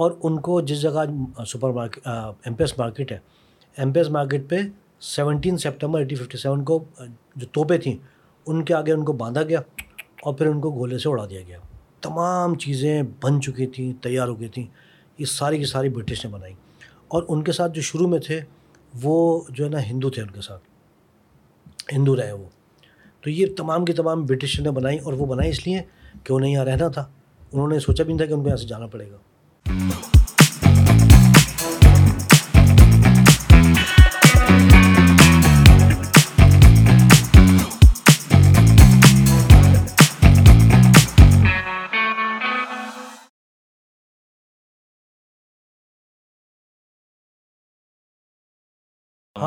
اور ان کو جس جگہ supermarket M P S market ہے ایم پی ایس مارکیٹ پہ seventeen September eighteen fifty seven کو جو توپیں تھیں، ان کے آگے ان کو باندھا گیا اور پھر ان کو گولے سے اڑا دیا گیا۔ تمام چیزیں بن چکی تھیں، تیار ہو گئی تھیں، یہ ساری کی ساری برٹش نے بنائی۔ اور ان کے ساتھ جو شروع میں تھے، وہ جو ہے نا ہندو تھے ان کے ساتھ۔ ہندو رہے وہ۔ تو یہ تمام کی تمام برٹش نے بنائی اور وہ بنائی اس لیے کہ انہیں یہاں رہنا تھا۔ انہوں نے سوچا بھی نہیں تھا کہ ان کو یہاں سے جانا پڑے گا۔ ہاں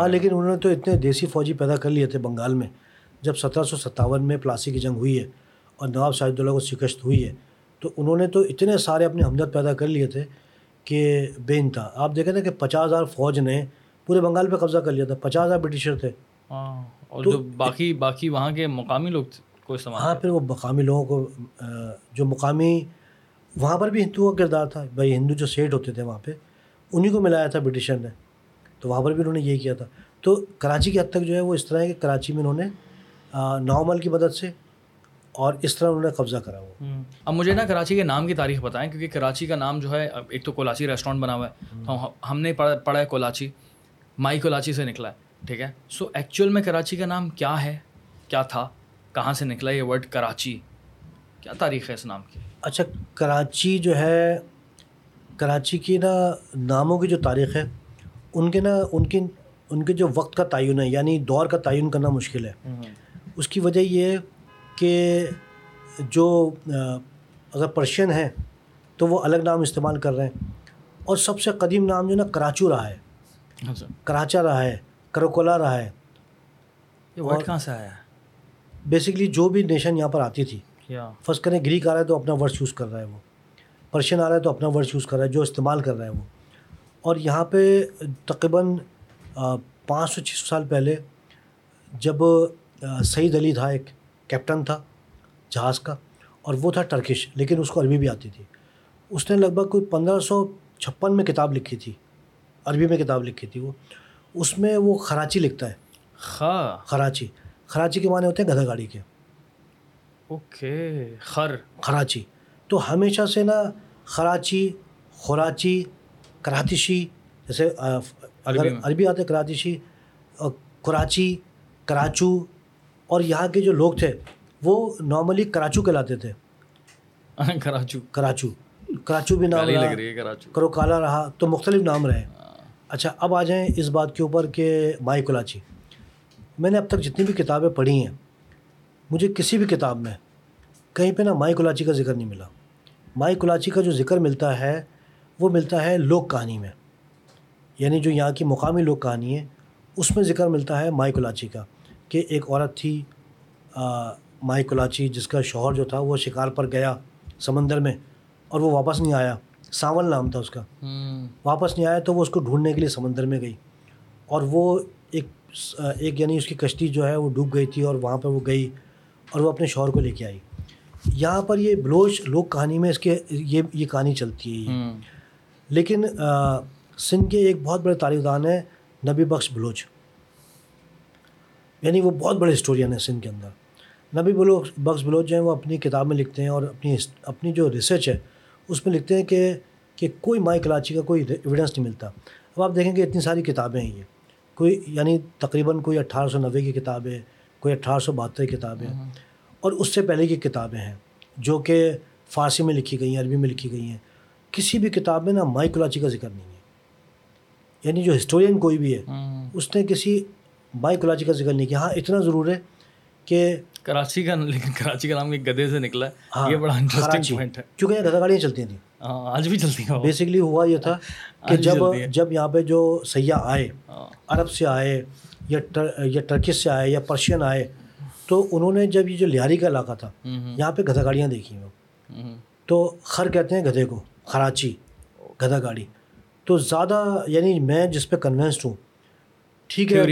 لیکن انہوں نے تو اتنے دیسی فوجی پیدا کر لیے تھے بنگال میں، جب سترہ سو ستاون میں پلاسی کی جنگ ہوئی ہے اور نواب شاہد اللہ کو شکست ہوئی ہے۔ تو انہوں نے تو اتنے سارے اپنے ہمدرد پیدا کر لیے تھے کہ بے انتہا۔ آپ دیکھیں نا کہ پچاس ہزار فوج نے پورے بنگال پہ قبضہ کر لیا تھا۔ پچاس ہزار برٹشر تھے۔ ہاں اور جو باقی باقی وہاں کے مقامی لوگ کو ہاں پھر وہ مقامی لوگوں کو جو مقامی وہاں پر بھی ہندوؤں کا کردار تھا بھائی ہندو جو سیٹ ہوتے تھے وہاں پہ انہیں کو ملایا تھا برٹشر نے۔ تو وہاں پر بھی انہوں نے یہ کیا تھا۔ تو کراچی کی حد تک جو ہے وہ اس طرح ہے کہ کراچی میں انہوں نے نومل کی مدد سے اور اس طرح انہوں نے قبضہ کرا ہوا اب مجھے نا کراچی کے نام کی تاریخ بتائیں کیونکہ کراچی کا نام جو ہے ایک تو کولاچی ریسٹورینٹ بنا ہوا ہے تو ہم نے پڑھا پڑھا ہے کولاچی مائی کولاچی سے نکلا ہے ٹھیک ہے؟ سو ایکچوئل میں کراچی کا نام کیا ہے؟ کیا تھا؟ کہاں سے نکلا یہ ورڈ کراچی؟ کیا تاریخ ہے اس نام کی؟ اچھا کراچی جو ہے کراچی کی نا ناموں کی جو تاریخ ہے ان کے نا ان کی ان کے جو وقت کا تعین ہے یعنی دور کا تعین کرنا مشکل ہے۔ اس کی وجہ یہ کہ جو اگر پرشین ہیں تو وہ الگ نام استعمال کر رہے ہیں۔ اور سب سے قدیم نام جو ہے نا کراچو رہا ہے۔ اچھا کراچا رہا ہے کروکولا رہا ہے۔ یہ ورڈ کہاں سے آیا ہے؟ بیسکلی جو بھی نیشن یہاں پر آتی تھی۔ فرض کریں گریک آ رہا ہے تو اپنا ورڈ یوز کر رہا ہے وہ۔ پرشین آ رہا ہے تو اپنا ورڈ یوز کر رہا ہے جو استعمال کر رہا ہے وہ۔ اور یہاں پہ تقریباً پانچ سو چھ سو سال پہلے جب سعید علی تھا ایک۔ کیپٹن تھا جہاز کا اور وہ تھا ٹرکش لیکن اس کو عربی بھی آتی تھی۔ اس نے لگ بھگ کوئی پندرہ سو چھپن میں کتاب لکھی تھی۔ عربی میں کتاب لکھی تھی وہ۔ اس میں وہ خراچی لکھتا ہے۔ خا خراچی۔ خراچی کے معنی ہوتے ہیں گدھا گاڑی کے۔ اوکے خر۔ خراچی۔ تو ہمیشہ سے نا خراچی خوراچی کراتشی جیسے عربی آتے کراتشی کراچی کراچو اور یہاں کے جو لوگ تھے وہ نارملی کراچو کہلاتے تھے۔ کراچو۔ کراچو۔ کراچو بھی نام رہا لگ رہی ہے کراچو۔ کرو کالا رہا تو مختلف نام رہے۔ اچھا اب آ جائیں اس بات کے اوپر کہ مائی کلاچی۔ میں نے اب تک جتنی بھی کتابیں پڑھی ہیں مجھے کسی بھی کتاب میں کہیں پہ نا مائی کلاچی کا ذکر نہیں ملا۔ مائی کلاچی کا جو ذکر ملتا ہے وہ ملتا ہے لوک کہانی میں۔ یعنی جو یہاں کی مقامی لوک کہانی ہے اس میں ذکر ملتا ہے مائی کلاچی کا۔ کہ ایک عورت تھی مائی کلاچی جس کا شوہر جو تھا وہ شکار پر گیا سمندر میں اور وہ واپس نہیں آیا۔ ساول نام تھا اس کا۔ واپس نہیں آیا تو وہ اس کو ڈھونڈنے کے لیے سمندر میں گئی۔ اور وہ ایک ایک یعنی اس کی کشتی جو ہے وہ ڈوب گئی تھی اور وہاں پہ وہ گئی اور وہ اپنے شوہر کو لے کے آئی۔ یہاں پر یہ بلوچ لوک کہانی میں اس کے یہ یہ کہانی چلتی ہے لیکن سندھ کے ایک بہت بڑے تاریخ دان ہیں نبی بخش بلوچ۔ یعنی وہ بہت بڑے ہسٹورین ہیں سندھ کے اندر۔ نبی بلوچ بخش بلوچ جو ہیں وہ اپنی کتاب میں لکھتے ہیں اور اپنی اپنی جو ریسرچ ہے اس میں لکھتے ہیں کہ کہ کوئی مائی کراچی کا کوئی ایویڈنس نہیں ملتا۔ اب آپ دیکھیں کہ اتنی ساری کتابیں ہیں یہ۔ کوئی یعنی تقریباً کوئی اٹھارہ سو نوے کی کتاب ہے کوئی اٹھارہ سو بہتر کی کتاب ہے۔ اور اس سے پہلے کی کتابیں ہیں جو کہ فارسی میں لکھی گئی ہیں عربی میں لکھی گئی ہیں۔ کسی بھی کتاب میں نا مائی کراچی کا ذکر نہیں ہے۔ یعنی جو ہسٹورین کوئی بھی ہے اس نے کسی مائی کراچی کا ذکر نہیں کیا ہاں اتنا ضرور ہے کہ کراچی کا لیکن کراچی کا نام ایک گدے سے نکلا ہے۔ یہ بڑا انٹرسٹنگ پوائنٹ ہے۔ کیونکہ یہاں گدا گاڑیاں چلتی تھیں ہاں آج بھی چلتی ہیں۔ بیسکلی ہوا یہ تھا کہ جب جب یہاں پہ جو سیاح آئے عرب سے آئے یا یا ٹرکش سے آئے یا پرشین آئے تو انہوں نے جب یہ جو لیاری کا علاقہ تھا یہاں پہ گدھا گاڑیاں دیکھی وہ تو خر کہتے ہیں گدھے کو کراچی گدھا گاڑی۔ تو زیادہ یعنی میں جس پہ کنوینسڈ ہوں ٹھیک ہے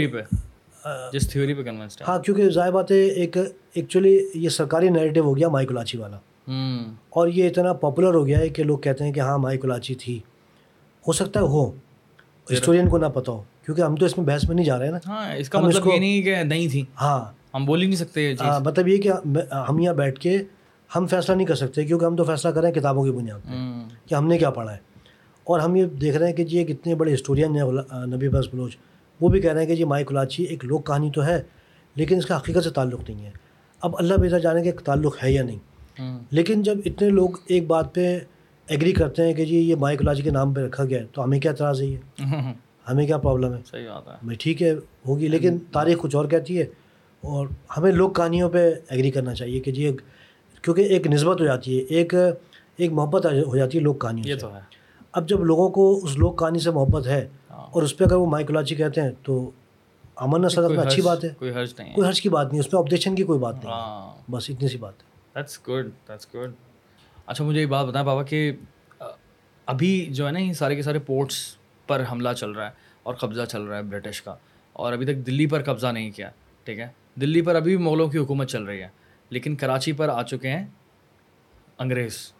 جس تھیوری پہ کنوینسڈ ہاں کیونکہ ظاہر بات ہے ایک ایکچولی یہ سرکاری نیریٹو ہو گیا مائی کلاچی والا۔ اور یہ اتنا پاپولر ہو گیا ہے کہ لوگ کہتے ہیں کہ ہاں مائی کلاچی تھی۔ ہو سکتا ہے ہو۔ ہسٹورین کو نہ پتہ ہو کیونکہ ہم تو اس میں بحث میں نہیں جا رہے ہیں نا۔ ہاں اس کا مطلب یہ نہیں کہ نہیں تھی۔ ہاں۔ ہم بول ہی نہیں سکتے ہاں، مطلب یہ کہ ہم یہاں بیٹھ کے ہم فیصلہ نہیں کر سکتے کیونکہ ہم تو فیصلہ کریں کتابوں کی بنیاد پہ کہ ہم نے کیا پڑھا ہے۔ اور ہم یہ دیکھ رہے ہیں کہ جی ایک اتنے بڑے ہسٹورین ہیں نبی بس بلوچ۔ وہ بھی کہہ رہے ہیں کہ جی مائی کلاچی ایک لوک کہانی تو ہے لیکن اس کا حقیقت سے تعلق نہیں ہے۔ اب اللہ بہتر جانے کہ تعلق ہے یا نہیں؟ ہوں لیکن جب اتنے لوگ ایک بات پہ ایگری کرتے ہیں کہ جی یہ مائی کلاچی کے نام پہ رکھا گیا ہے تو ہمیں کیا اعتراض ہے یہ؟ ہمیں کیا پرابلم ہے؟ صحیح بات ہے۔ بھائی ٹھیک ہے ہوگی لیکن تاریخ کچھ اور کہتی ہے۔ اور ہمیں لوک کہانیوں پہ ایگری کرنا چاہیے کہ جی کیونکہ ایک نسبت ہو جاتی ہے ایک ایک محبت ہو جاتی ہے لوک کہانیوں سے۔ اب جب لوگوں کو اس لوک کہانی سے محبت ہے ہاں۔ اور اس پہ اگر وہ مائی کلاچی کہتے ہیں تو امن میں اچھی بات ہے۔ کوئی حرج نہیں کوئی حرج کی بات نہیں اس پہ آپریشن کی کوئی بات نہیں۔ ہاں۔ بس اتنی سی بات ہے۔ دیٹس گڈ دیٹس گڈ اچھا مجھے ایک بات بتائیں بابا کہ ابھی جو ہے نا یہ سارے کے سارے پورٹس پر حملہ چل رہا ہے اور قبضہ چل رہا ہے برٹش کا۔ اور ابھی تک دلی پر قبضہ نہیں کیا ٹھیک ہے؟ دلی پر ابھی بھی مغلوں کی حکومت چل رہی ہے لیکن کراچی پر آ چکے ہیں انگریز۔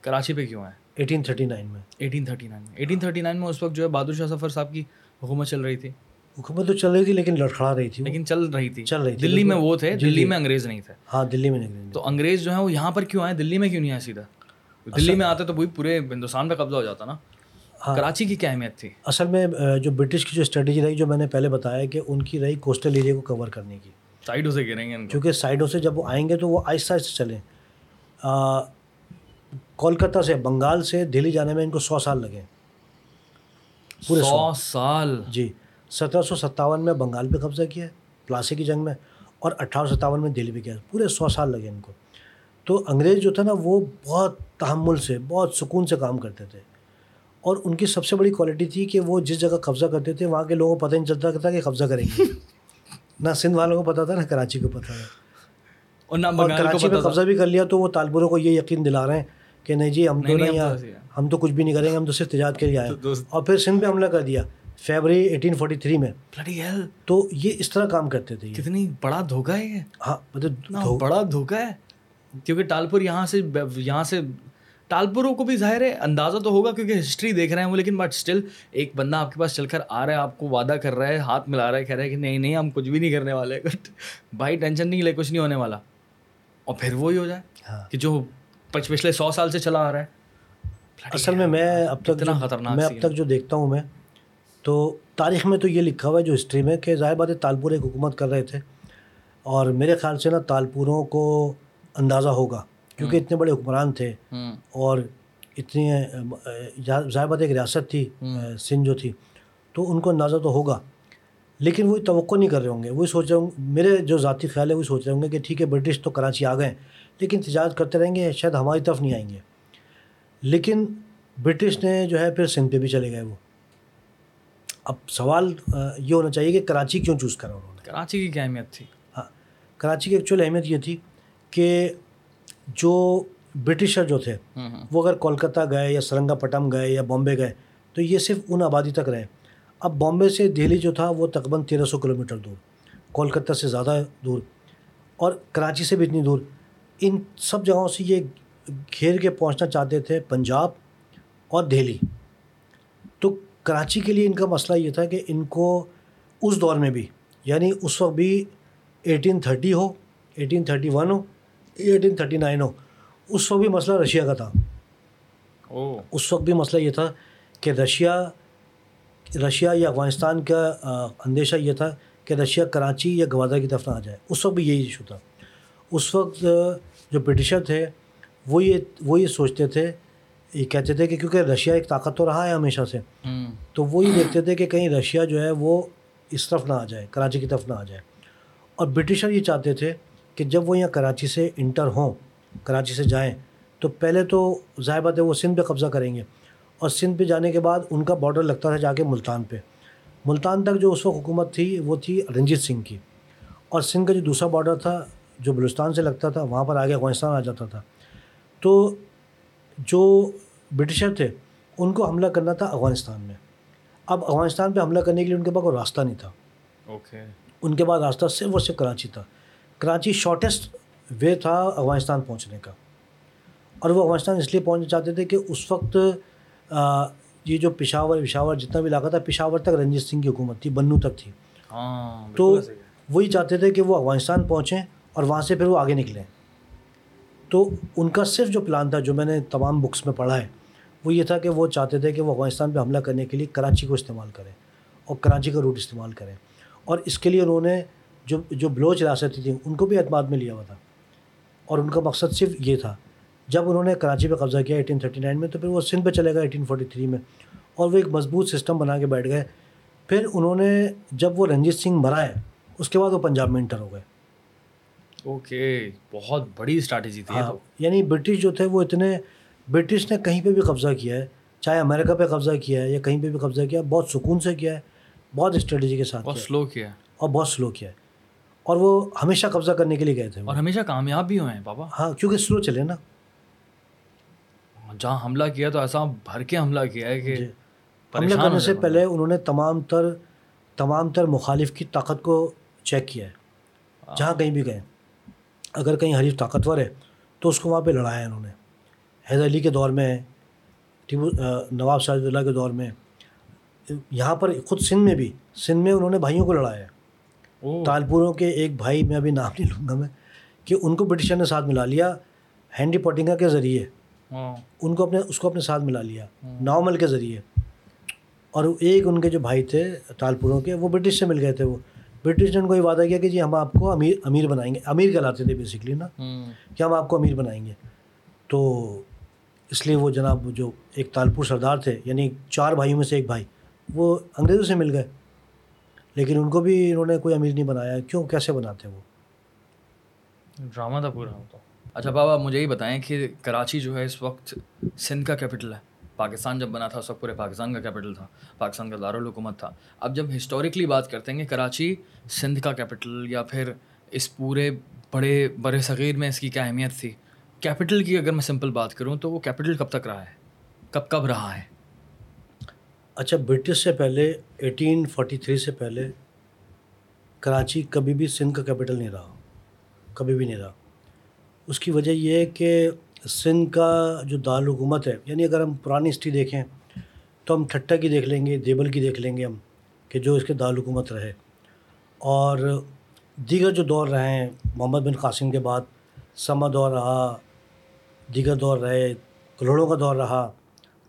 کراچی پہ کیوں ہیں؟ ایٹین تھرٹی نائن میں۔ ایٹین تھرٹی نائن میں۔ ایٹین تھرٹی نائن میں اس وقت جو ہے بہادر شاہ ظفر صاحب کی حکومت چل رہی تھی۔ حکومت تو چل رہی تھی لیکن لڑکھڑا رہی تھی لیکن چل رہی تھی۔ چل رہی تھی دلی میں۔ وہ تھے جی، دلی جی۔ میں انگریز نہیں تھے۔ ہاں دلی میں نکلی تو انگریز جو ہے وہ یہاں پر کیوں آئے؟ دلی میں کیوں نہیں آئے سیدھا؟ دلی میں آتے تو وہی پورے ہندوستان پہ قبضہ ہو جاتا نا۔ ہاں۔ کراچی کی کیا اہمیت تھی؟ اصل میں جو برٹش کی جو اسٹریٹجی رہی جو میں نے پہلے بتایا کہ ان کی رہی کوسٹل ایریا کو کور کرنے کی۔ سائڈوں سے گریں گے کیونکہ سائڈوں سے جب وہ آئیں گے تو وہ آہستہ آہستہ چلیں۔ کولکتہ سے بنگال سے دہلی جانے میں ان کو سو سال لگے۔ پورے سو سال۔ جی سترہ سو ستاون میں بنگال پہ قبضہ کیا ہے پلاسے کی جنگ میں اور اٹھارہ سو ستاون میں دہلی پہ کیا۔ پورے سو سال لگے ان کو۔ تو انگریز جو تھا نا وہ بہت تحمل سے بہت سکون سے کام کرتے تھے۔ اور ان کی سب سے بڑی کوالٹی تھی کہ وہ جس جگہ قبضہ کرتے تھے وہاں کے لوگوں کو پتہ نہیں چلتا تھا کہ قبضہ کریں گے۔ نہ سندھ والوں کو پتہ تھا نہ کراچی کو پتہ تھا۔ اور نہ کراچی پہ قبضہ بھی کر لیا تو وہ تالپوروں کو یہ یقین دلا رہے ہیں۔ کہ نہیں جی ہم تو نہیں، ہم تو کچھ بھی نہیں کریں گے ہم تو صرف تجارت کے لیے آئے۔ اور پھر سندھ پہ حملہ کر دیا فیبرری ایٹین فورٹی تھری میں۔ تو یہ اس طرح کام کرتے تھے کتنی بڑا دھوکہ ہے یہ۔ ہاں مطلب بڑا دھوکہ ہے۔ کیونکہ ٹالپور یہاں سے یہاں سے ٹالپوروں کو بھی ظاہر ہے اندازہ تو ہوگا کیونکہ ہسٹری دیکھ رہے ہیں وہ لیکن بٹ اسٹل ایک بندہ آپ کے پاس چل کر آ رہا ہے آپ کو وعدہ کر رہا ہے ہاتھ ملا رہا ہے کہہ رہا ہے کہ نہیں نہیں ہم کچھ بھی نہیں کرنے والے۔ بھائی ٹینشن نہیں لے کچھ نہیں ہونے والا۔ اور پھر وہی ہو جائے ہاں۔ کہ جو پچھلے سو سال سے چلا آ رہا ہے۔ اصل میں میں اب تک اتنا خطرناک میں اب تک جو دیکھتا ہوں میں تو تاریخ میں تو یہ لکھا ہوا ہے جو ہسٹری میں کہ ظاہر بات ہے تالپور ایک حکومت کر رہے تھے اور میرے خیال سے نا تالپوروں کو اندازہ ہوگا کیونکہ اتنے بڑے حکمران تھے۔ اور اتنی ظاہر بات ایک ریاست تھی سندھ جو تھی تو ان کو اندازہ تو ہوگا لیکن وہی توقع نہیں کر رہے ہوں گے۔ وہی سوچ رہے ہوں میرے جو ذاتی خیال ہے وہی سوچ رہے ہوں گے کہ ٹھیک ہے برٹش تو کراچی آ گئے لیکن تجارت کرتے رہیں گے شاید ہماری طرف نہیں آئیں گے۔ لیکن برٹش نے جو ہے پھر سندھ پہ بھی چلے گئے وہ۔ اب سوال یہ ہونا چاہیے کہ کراچی کیوں چوز کرا انہوں نے؟ کراچی کی کیا اہمیت تھی؟ ہاں کراچی کی ایکچوئل اہمیت یہ تھی کہ جو برٹشر جو تھے وہ اگر کولکتہ گئے یا سرنگا پٹم گئے یا بامبے گئے تو یہ صرف ان آبادی تک رہے۔ اب بامبے سے دہلی جو تھا وہ تقریباً تیرہ سو کلو میٹر دور کولکتہ سے زیادہ دور۔ اور کراچی سے بھی اتنی دور۔ ان سب جگہوں سے یہ گھیر کے پہنچنا چاہتے تھے پنجاب اور دہلی۔ تو کراچی کے لیے ان کا مسئلہ یہ تھا کہ ان کو اس دور میں بھی یعنی اس وقت بھی ایٹین تھرٹی ہو ایٹین تھرٹی ون ہو ایٹین تھرٹی نائن ہو اس وقت بھی مسئلہ رشیا کا تھا۔ او۔ اس وقت بھی مسئلہ یہ تھا کہ رشیا رشیا یا افغانستان کا اندیشہ یہ تھا کہ رشیا کراچی یا گوادر کی طرف نہ آ جائے۔ اس وقت بھی یہی ایشو تھا۔ اس وقت جو برٹشر تھے وہ یہ وہ یہ سوچتے تھے یہ کہتے تھے کہ کیونکہ رشیا ایک طاقت تو رہا ہے ہمیشہ سے تو وہ یہ دیکھتے تھے کہ کہیں رشیا جو ہے وہ اس طرف نہ آ جائے کراچی کی طرف نہ آ جائے۔ اور برٹشر یہ چاہتے تھے کہ جب وہ یہاں کراچی سے انٹر ہوں کراچی سے جائیں تو پہلے تو ظاہر بات ہے وہ سندھ پہ قبضہ کریں گے۔ اور سندھ پہ جانے کے بعد ان کا بارڈر لگتا تھا جا کے ملتان پہ۔ ملتان تک جو اس وقت حکومت تھی وہ تھی رنجیت سنگھ کی۔ اور سندھ کا جو دوسرا بارڈر تھا جو بلوچستان سے لگتا تھا وہاں پر آگے افغانستان آ جاتا تھا۔ تو جو برٹشر تھے ان کو حملہ کرنا تھا افغانستان میں۔ اب افغانستان پہ حملہ کرنے کے لیے ان کے پاس کوئی راستہ نہیں تھا۔ اوکے۔ ان کے پاس راستہ صرف اور صرف کراچی تھا۔ کراچی شارٹیسٹ وے تھا افغانستان پہنچنے کا۔ اور وہ افغانستان اس لیے پہنچنا چاہتے تھے کہ اس وقت یہ جو پشاور پشاور جتنا بھی علاقہ تھا پشاور تک رنجیت سنگھ کی حکومت تھی بنو تک تھی۔ ہاں تو وہی چاہتے تھے کہ وہ افغانستان پہنچیں۔ اور وہاں سے پھر وہ آگے نکلیں تو ان کا صرف جو پلان تھا، جو میں نے تمام بکس میں پڑھا ہے، وہ یہ تھا کہ وہ چاہتے تھے کہ وہ افغانستان پہ حملہ کرنے کے لیے کراچی کو استعمال کریں اور کراچی کا روٹ استعمال کریں اور اس کے لیے انہوں نے جو جو بلوچ ریاستیں تھیں، ان کو بھی اعتماد میں لیا ہوا تھا۔ اور ان کا مقصد صرف یہ تھا، جب انہوں نے کراچی پہ قبضہ کیا ایٹین تھرٹی نائن میں، تو پھر وہ سندھ پہ چلے گا ایٹین فورٹی تھری میں۔ اور وہ ایک مضبوط سسٹم بنا کے بیٹھ گئے۔ پھر انہوں نے جب وہ رنجیت سنگھ مرائے، اس کے بعد وہ پنجاب میں انٹر ہو گئے۔ اوکے بہت بڑی اسٹریٹجی تھی ہاں یعنی برٹش جو تھے وہ اتنے برٹش نے کہیں پہ بھی قبضہ کیا ہے چاہے امریکہ پہ قبضہ کیا ہے یا کہیں پہ بھی قبضہ کیا ہے بہت سکون سے کیا ہے بہت اسٹریٹجی کے ساتھ بہت سلو کیا اور بہت سلو کیا ہے۔ اور وہ ہمیشہ قبضہ کرنے کے لیے گئے تھے۔ اور ہمیشہ کامیاب بھی ہوئے ہیں بابا۔ ہاں کیونکہ سلو چلے نا۔ جہاں حملہ کیا تو ایسا بھر کے حملہ کیا ہے کہ جی۔ حملہ کرنے سے پہلے انہوں نے تمام تر تمام تر مخالف کی طاقت کو چیک کیا ہے۔ ہاں۔ جہاں کہیں بھی گئے۔ اگر کہیں حریف طاقتور ہے تو اس کو وہاں پہ لڑایا انہوں نے۔ حیدر علی کے دور میں نواب شاہد اللہ کے دور میں یہاں پر خود سندھ میں بھی سندھ میں انہوں نے بھائیوں کو لڑایا تالپوروں کے ایک بھائی میں ابھی نام نہیں لوں گا میں کہ ان کو برٹشر نے ساتھ ملا لیا ہینڈی پوٹنگا کے ذریعے۔ ہاں۔ ان کو اپنے اس کو اپنے ساتھ ملا لیا ناومل کے ذریعے۔ اور ایک ان کے جو بھائی تھے تالپوروں کے وہ برٹش سے مل گئے تھے وہ۔ برٹش نے ان کو یہ وعدہ کیا کہ جی ہم آپ کو امیر امیر بنائیں گے امیر کہلاتے تھے بیسکلی نا کہ ہم آپ کو امیر بنائیں گے تو اس لیے وہ جناب جو ایک تالپور سردار تھے یعنی چار بھائیوں میں سے ایک بھائی وہ انگریزوں سے مل گئے لیکن ان کو بھی انہوں نے کوئی امیر نہیں بنایا کیوں کیسے بناتے وہ ڈرامہ تھا پورا ہوتا اچھا بابا مجھے یہ بتائیں کہ کراچی جو ہے اس وقت سندھ کا کیپٹل ہے پاکستان جب بنا تھا اس وقت پورے پاکستان کا کیپٹل تھا، پاکستان کا دارالحکومت تھا۔ اب جب ہسٹوریکلی بات کرتے ہیں کہ کراچی سندھ کا کیپٹل یا پھر اس پورے بڑے بر صغیر میں اس کی کیا اہمیت تھی؟ کیپٹل کی اگر میں سمپل بات کروں تو وہ کیپٹل کب تک رہا ہے؟ کب کب رہا ہے؟ اچھا برٹش سے پہلے ایٹین فورٹی تھری سے پہلے کراچی کبھی بھی سندھ کا کیپٹل نہیں رہا، کبھی بھی نہیں رہا۔ اس کی وجہ یہ ہے کہ سندھ کا جو دارالحکومت ہے یعنی اگر ہم پرانی ہسٹری دیکھیں تو ہم ٹھٹا کی دیکھ لیں گے، دیبل کی دیکھ لیں گے ہم، کہ جو اس کے دارالحکومت رہے۔ اور دیگر جو دور رہے ہیں، محمد بن قاسم کے بعد سما دور رہا، دیگر دور رہے کروڑوں کا دور رہا،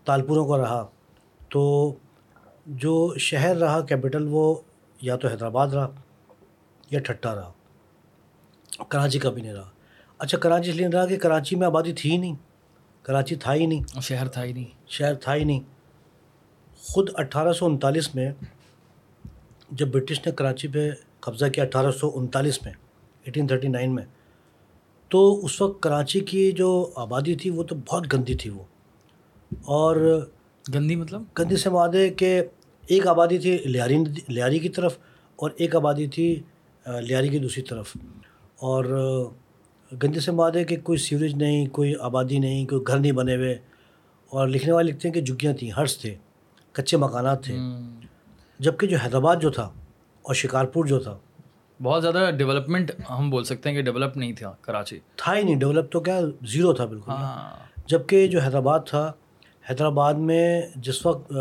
تالپوروں کا رہا، تو جو شہر رہا، کیپٹل، وہ یا تو حیدرآباد رہا یا ٹھٹا رہا، کراچی کا بھی نہیں رہا۔ اچھا کراچی اس لیے رہا کہ کراچی میں آبادی تھی ہی نہیں۔ کراچی تھا ہی نہیں۔ شہر تھا ہی نہیں۔ شہر تھا ہی نہیں۔ خود اٹھارہ سو انتالیس میں جب برٹش نے کراچی پہ قبضہ کیا اٹھارہ سو انتالیس میں ایٹین تھرٹی نائن میں تو اس وقت کراچی کی جو آبادی تھی وہ تو بہت گندی تھی وہ۔ اور گندی مطلب؟ گندی سے مادے کہ ایک آبادی تھی لیاری لیاری کی طرف اور ایک آبادی تھی لیاری کی دوسری طرف۔ اور گندے سے مادے کہ کوئی سیوریج نہیں کوئی آبادی نہیں کوئی گھر نہیں بنے ہوئے۔ اور لکھنے والے لکھتے ہیں کہ جھگیاں تھیں ہرس تھے کچے مکانات تھے۔ جبکہ جو حیدرآباد جو تھا اور شکارپور جو تھا۔ بہت زیادہ ڈیولپمنٹ ہم بول سکتے ہیں کہ ڈیولپ نہیں تھا کراچی۔ تھا ہی نہیں ڈیولپ تو کیا زیرو تھا بالکل۔ ہاں۔ جبکہ جو حیدرآباد تھا حیدرآباد میں جس وقت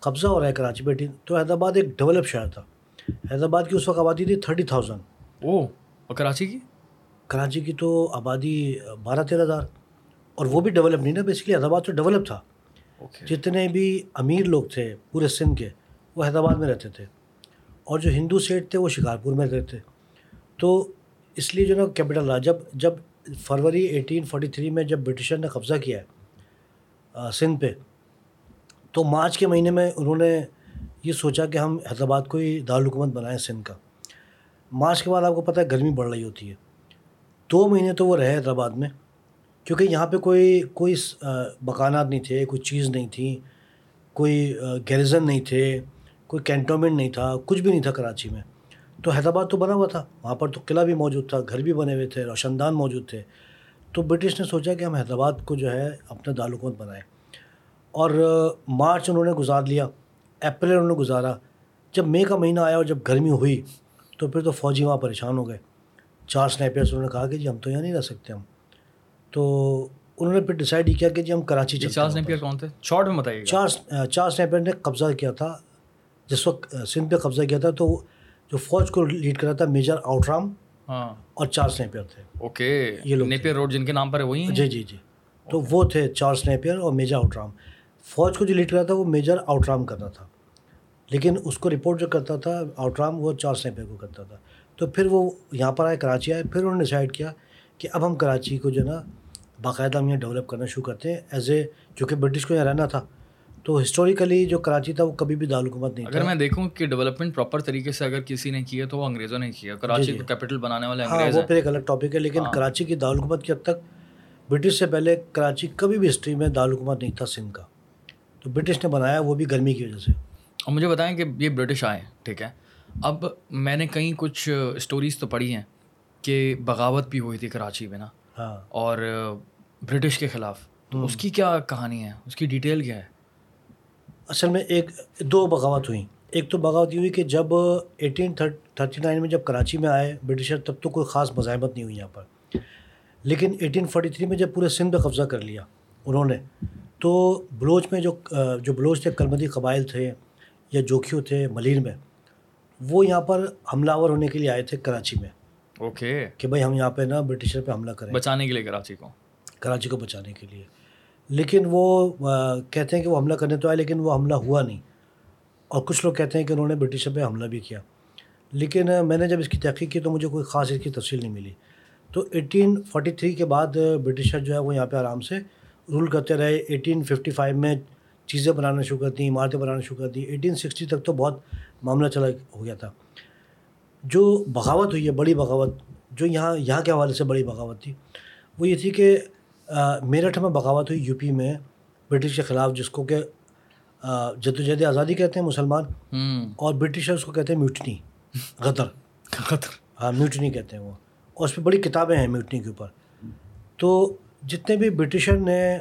قبضہ ہو رہا ہے کراچی بیٹھی تو حیدرآباد ایک ڈیولپ شہر تھا۔ حیدرآباد کی اس وقت آبادی تھی تھرٹی تھاؤزینڈ او اور کراچی کی؟ کراچی کی تو آبادی بارہ تیرہ ہزار اور وہ بھی ڈیولپ نہیں نا بیسکلی حیدرآباد تو ڈیولپ تھا۔ جتنے بھی امیر لوگ تھے پورے سندھ کے وہ حیدرآباد میں رہتے تھے۔ اور جو ہندو سیٹ تھے وہ شکارپور میں رہتے تھے۔ تو اس لیے جو نا کیپٹل رہا۔ جب جب فروری ایٹین فورٹی تھری میں جب برٹشر نے قبضہ کیا ہے سندھ پہ تو مارچ کے مہینے میں انہوں نے یہ سوچا کہ ہم حیدرآباد کو ہی دارالحکومت بنائیں سندھ کا۔ مارچ کے بعد آپ کو پتہ ہے گرمی بڑھ رہی ہوتی ہے۔ دو مہینے تو وہ رہے حیدرآباد میں، کیونکہ یہاں پہ کوئی کوئی مکانات نہیں تھے، کوئی چیز نہیں تھی، کوئی گیریزن نہیں تھے، کوئی کینٹونمنٹ نہیں تھا، کچھ بھی نہیں تھا کراچی میں۔ تو حیدرآباد تو بنا ہوا تھا، وہاں پر تو قلعہ بھی موجود تھا، گھر بھی بنے ہوئے تھے روشن دان موجود تھے۔ تو برٹش نے سوچا کہ ہم حیدرآباد کو جو ہے اپنا دارالحکومت بنائیں۔ اور مارچ انہوں نے گزار لیا، اپریل انہوں نے گزارا۔ جب مئی کا مہینہ آیا اور جب گرمی ہوئی تو پھر تو فوجی وہاں پریشان ہو گئے۔ چار سنیپرس انہوں نے کہا کہ جی ہم تو یہاں نہیں رہ سکتے ہم۔ تو انہوں نے پھر ڈیسائڈ کیا کہ جی ہم کراچی چلتے چارلز نیپیئر کون تھے؟ شارٹ میں بتائیے چارلز چارلز نیپیئر نے قبضہ کیا تھا۔ جس وقت سندھ پہ قبضہ کیا تھا تو جو فوج کو لیڈ کرا تھا میجر آؤٹرام ہاں۔ اور چارلز نیپیئر تھے۔ اوکے۔ یہ لوگ روڈ جن کے نام پر ہے وہی ہیں؟ جی جی جی۔ تو وہ تھے چارلز نیپیئر اور میجر آؤٹرام۔ فوج کو جو لیڈ کرا تھا وہ میجر آؤٹرام کرتا تھا۔ لیکن اس کو رپورٹ جو کرتا تھا آؤٹرام وہ چارلز نیپیئر کو کرتا تھا۔ تو پھر وہ یہاں پر آئے کراچی آئے پھر انہوں نے ڈیسائڈ کیا کہ اب ہم کراچی کو جو ہے نا باقاعدہ ہم یہاں ڈیولپ کرنا شروع کرتے ہیں ایز اے جو کہ برٹش کو یہاں رہنا تھا۔ تو ہسٹوریکلی جو کراچی تھا وہ کبھی بھی دارالحکومت نہیں اگر میں دیکھوں کہ ڈیولپمنٹ پراپر طریقے سے اگر کسی نے کیا تو وہ انگریزوں نے کیا کراچی کو کیپٹل بنانے والے ہاں انگریز وہ پھر ایک الگ ٹاپک ہے لیکن کراچی کی دارالحکومت کی حد تک برٹش سے پہلے کراچی کبھی بھی ہسٹری میں دارالحکومت نہیں تھا سندھ کا۔ تو برٹش نے بنایا وہ بھی گرمی کی وجہ سے۔ اور مجھے بتائیں کہ یہ برٹش آئے ٹھیک ہے؟ اب میں نے کہیں کچھ اسٹوریز تو پڑھی ہیں کہ بغاوت بھی ہوئی تھی کراچی میں نا ہاں۔ اور برٹش کے خلاف۔ تو اس کی کیا کہانی ہے؟ اس کی ڈیٹیل کیا ہے؟ اصل میں ایک دو بغاوت ہوئیں۔ ایک تو بغاوت یہ ہوئی کہ جب ایٹین تھرٹی نائن میں جب کراچی میں آئے برٹشر تب تو کوئی خاص مزاحمت نہیں ہوئی یہاں پر۔ لیکن ایٹین فورٹی تھری میں جب پورے سندھ پہ قبضہ کر لیا انہوں نے تو بلوچ میں جو جو بلوچ تھے کلمدی قبائل تھے یا جوکھیو تھے ملیر میں وہ یہاں پر حملہ آور ہونے کے لیے آئے تھے کراچی میں۔ اوکے۔ کہ بھائی ہم یہاں پہ نا برٹشر پہ حملہ کریں۔ بچانے کے لیے کراچی کو۔ کراچی کو بچانے کے لیے۔ لیکن وہ کہتے ہیں کہ وہ حملہ کرنے تو آئے لیکن وہ حملہ ہوا نہیں۔ اور کچھ لوگ کہتے ہیں کہ انہوں نے برٹشر پہ حملہ بھی کیا۔ لیکن میں نے جب اس کی تحقیق کی تو مجھے کوئی خاص اس کی تفصیل نہیں ملی۔ تو ایٹین فورٹی تھری کے بعد برٹشر جو ہے وہ یہاں پہ آرام سے رول کرتے رہے۔ ایٹین ففٹی فائیو میں چیزیں بنانا شروع کر دیں عمارتیں بنانا شروع کر دی ایٹین سکسٹی تک تو بہت معاملہ چلا ہو گیا تھا۔ جو بغاوت ہوئی ہے بڑی بغاوت جو یہاں یہاں کے حوالے سے بڑی بغاوت تھی وہ یہ تھی کہ میرٹھ میں بغاوت ہوئی یو پی میں برٹش کے خلاف جس کو کہ آ، جدوجہد آزادی کہتے ہیں مسلمان اور برٹشرس کو کہتے ہیں میوٹنی غدر۔ خطر ہاں میوٹنی کہتے ہیں وہ۔ اور اس پہ بڑی کتابیں ہیں میوٹنی کے اوپر۔ تو جتنے بھی برٹشر نے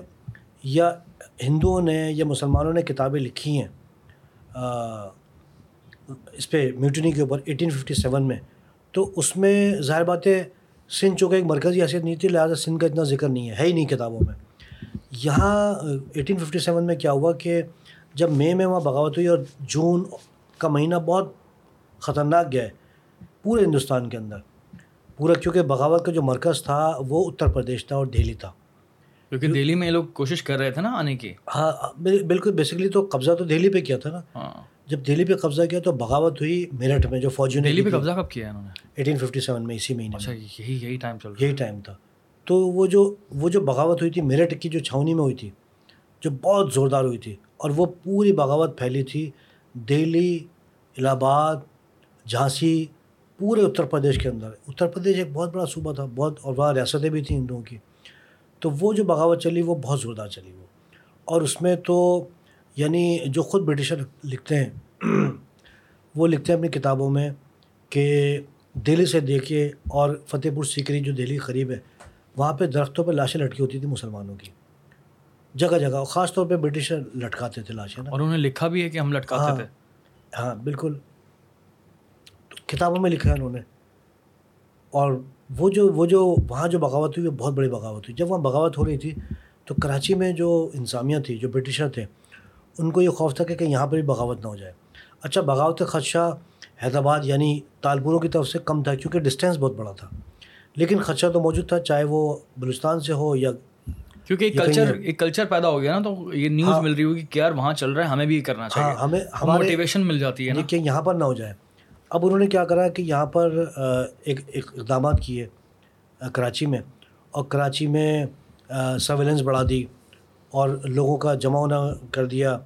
یا ہندوؤں نے یا مسلمانوں نے کتابیں لکھی ہیں اس پہ میوٹنی کے اوپر ایٹین ففٹی سیون میں تو اس میں ظاہر بات ہے سندھ چونکہ ایک مرکزی حیثیت نہیں تھی لہٰذا سندھ کا اتنا ذکر نہیں ہے ہے ہی نہیں کتابوں میں۔ یہاں ایٹین ففٹی سیون میں کیا ہوا کہ جب مئی میں وہاں بغاوت ہوئی اور جون کا مہینہ بہت خطرناک گیا ہے پورے ہندوستان کے اندر پورا کیونکہ بغاوت کا جو مرکز تھا وہ اتر پردیش تھا اور دہلی تھا۔ کیونکہ دہلی میں یہ لوگ کوشش کر رہے تھے نا آنے کی۔ ہاں بال- بالکل بیسکلی تو قبضہ تو دہلی پہ کیا تھا نا۔ ہاں۔ جب دہلی پہ قبضہ کیا تو بغاوت ہوئی میرٹھ میں جو فوجیوں نے دہلی پہ قبضہ کب کیا انہوں نے؟ ایٹین ففٹی سیون میں اسی مہینے اچھا یہی یہی ٹائم چل یہی ٹائم تھا۔ تو وہ جو وہ جو بغاوت ہوئی تھی میرٹھ کی جو چھاونی میں ہوئی تھی جو بہت زوردار ہوئی تھی اور وہ پوری بغاوت پھیلی تھی۔ دہلی الہ آباد جھانسی پورے اتر پردیش کے اندر۔ اتر پردیش ایک بہت بڑا صوبہ تھا بہت اور وہاں ریاستیں بھی تھیں ہندوؤں کی۔ تو وہ جو بغاوت چلی وہ بہت زوردار چلی وہ۔ اور اس میں تو یعنی جو خود برٹشر لکھتے ہیں وہ لکھتے ہیں اپنی کتابوں میں کہ دہلی سے دیکھیے اور فتح پور سیکری جو دہلی قریب ہے وہاں پہ درختوں پہ لاشیں لٹکی ہوتی تھیں مسلمانوں کی۔ جگہ جگہ خاص طور پہ برٹشر لٹکاتے تھے لاشیں اور انہوں نے لکھا بھی ہے کہ ہم لٹکاتے ہاں۔ تھے۔ ہاں بالکل۔ کتابوں میں لکھا ہے انہوں نے۔ اور وہ جو وہ جو وہاں جو بغاوت ہوئی وہ بہت بڑی بغاوت ہوئی۔ جب وہاں بغاوت ہو رہی تھی تو کراچی میں جو انسامیہ تھی جو برٹشر تھے ان کو یہ خوف تھا کہ کہیں یہاں پر بھی بغاوت نہ ہو جائے۔ اچھا بغاوت کا خدشہ حیدرآباد یعنی تالپوروں کی طرف سے کم تھا کیونکہ ڈسٹینس بہت بڑا تھا۔ لیکن خدشہ تو موجود تھا چاہے وہ بلوچستان سے ہو یا کیونکہ ایک کلچر۔ ایک کلچر پیدا ہو گیا نا تو یہ نیوز مل رہی ہوگی کہ یار وہاں چل رہا ہے ہمیں بھی یہ کرنا ہاں چاہیے ہمیں ہمارے موٹیویشن مل جاتی ہے کہ یہاں پر نہ ہو جائے۔ اب انہوں نے کیا کرا کہ یہاں پر ایک ایک اقدامات کیے کراچی میں۔ اور کراچی میں سرویلنس بڑھا دی۔ اور لوگوں کا جمع ہونا کر دیا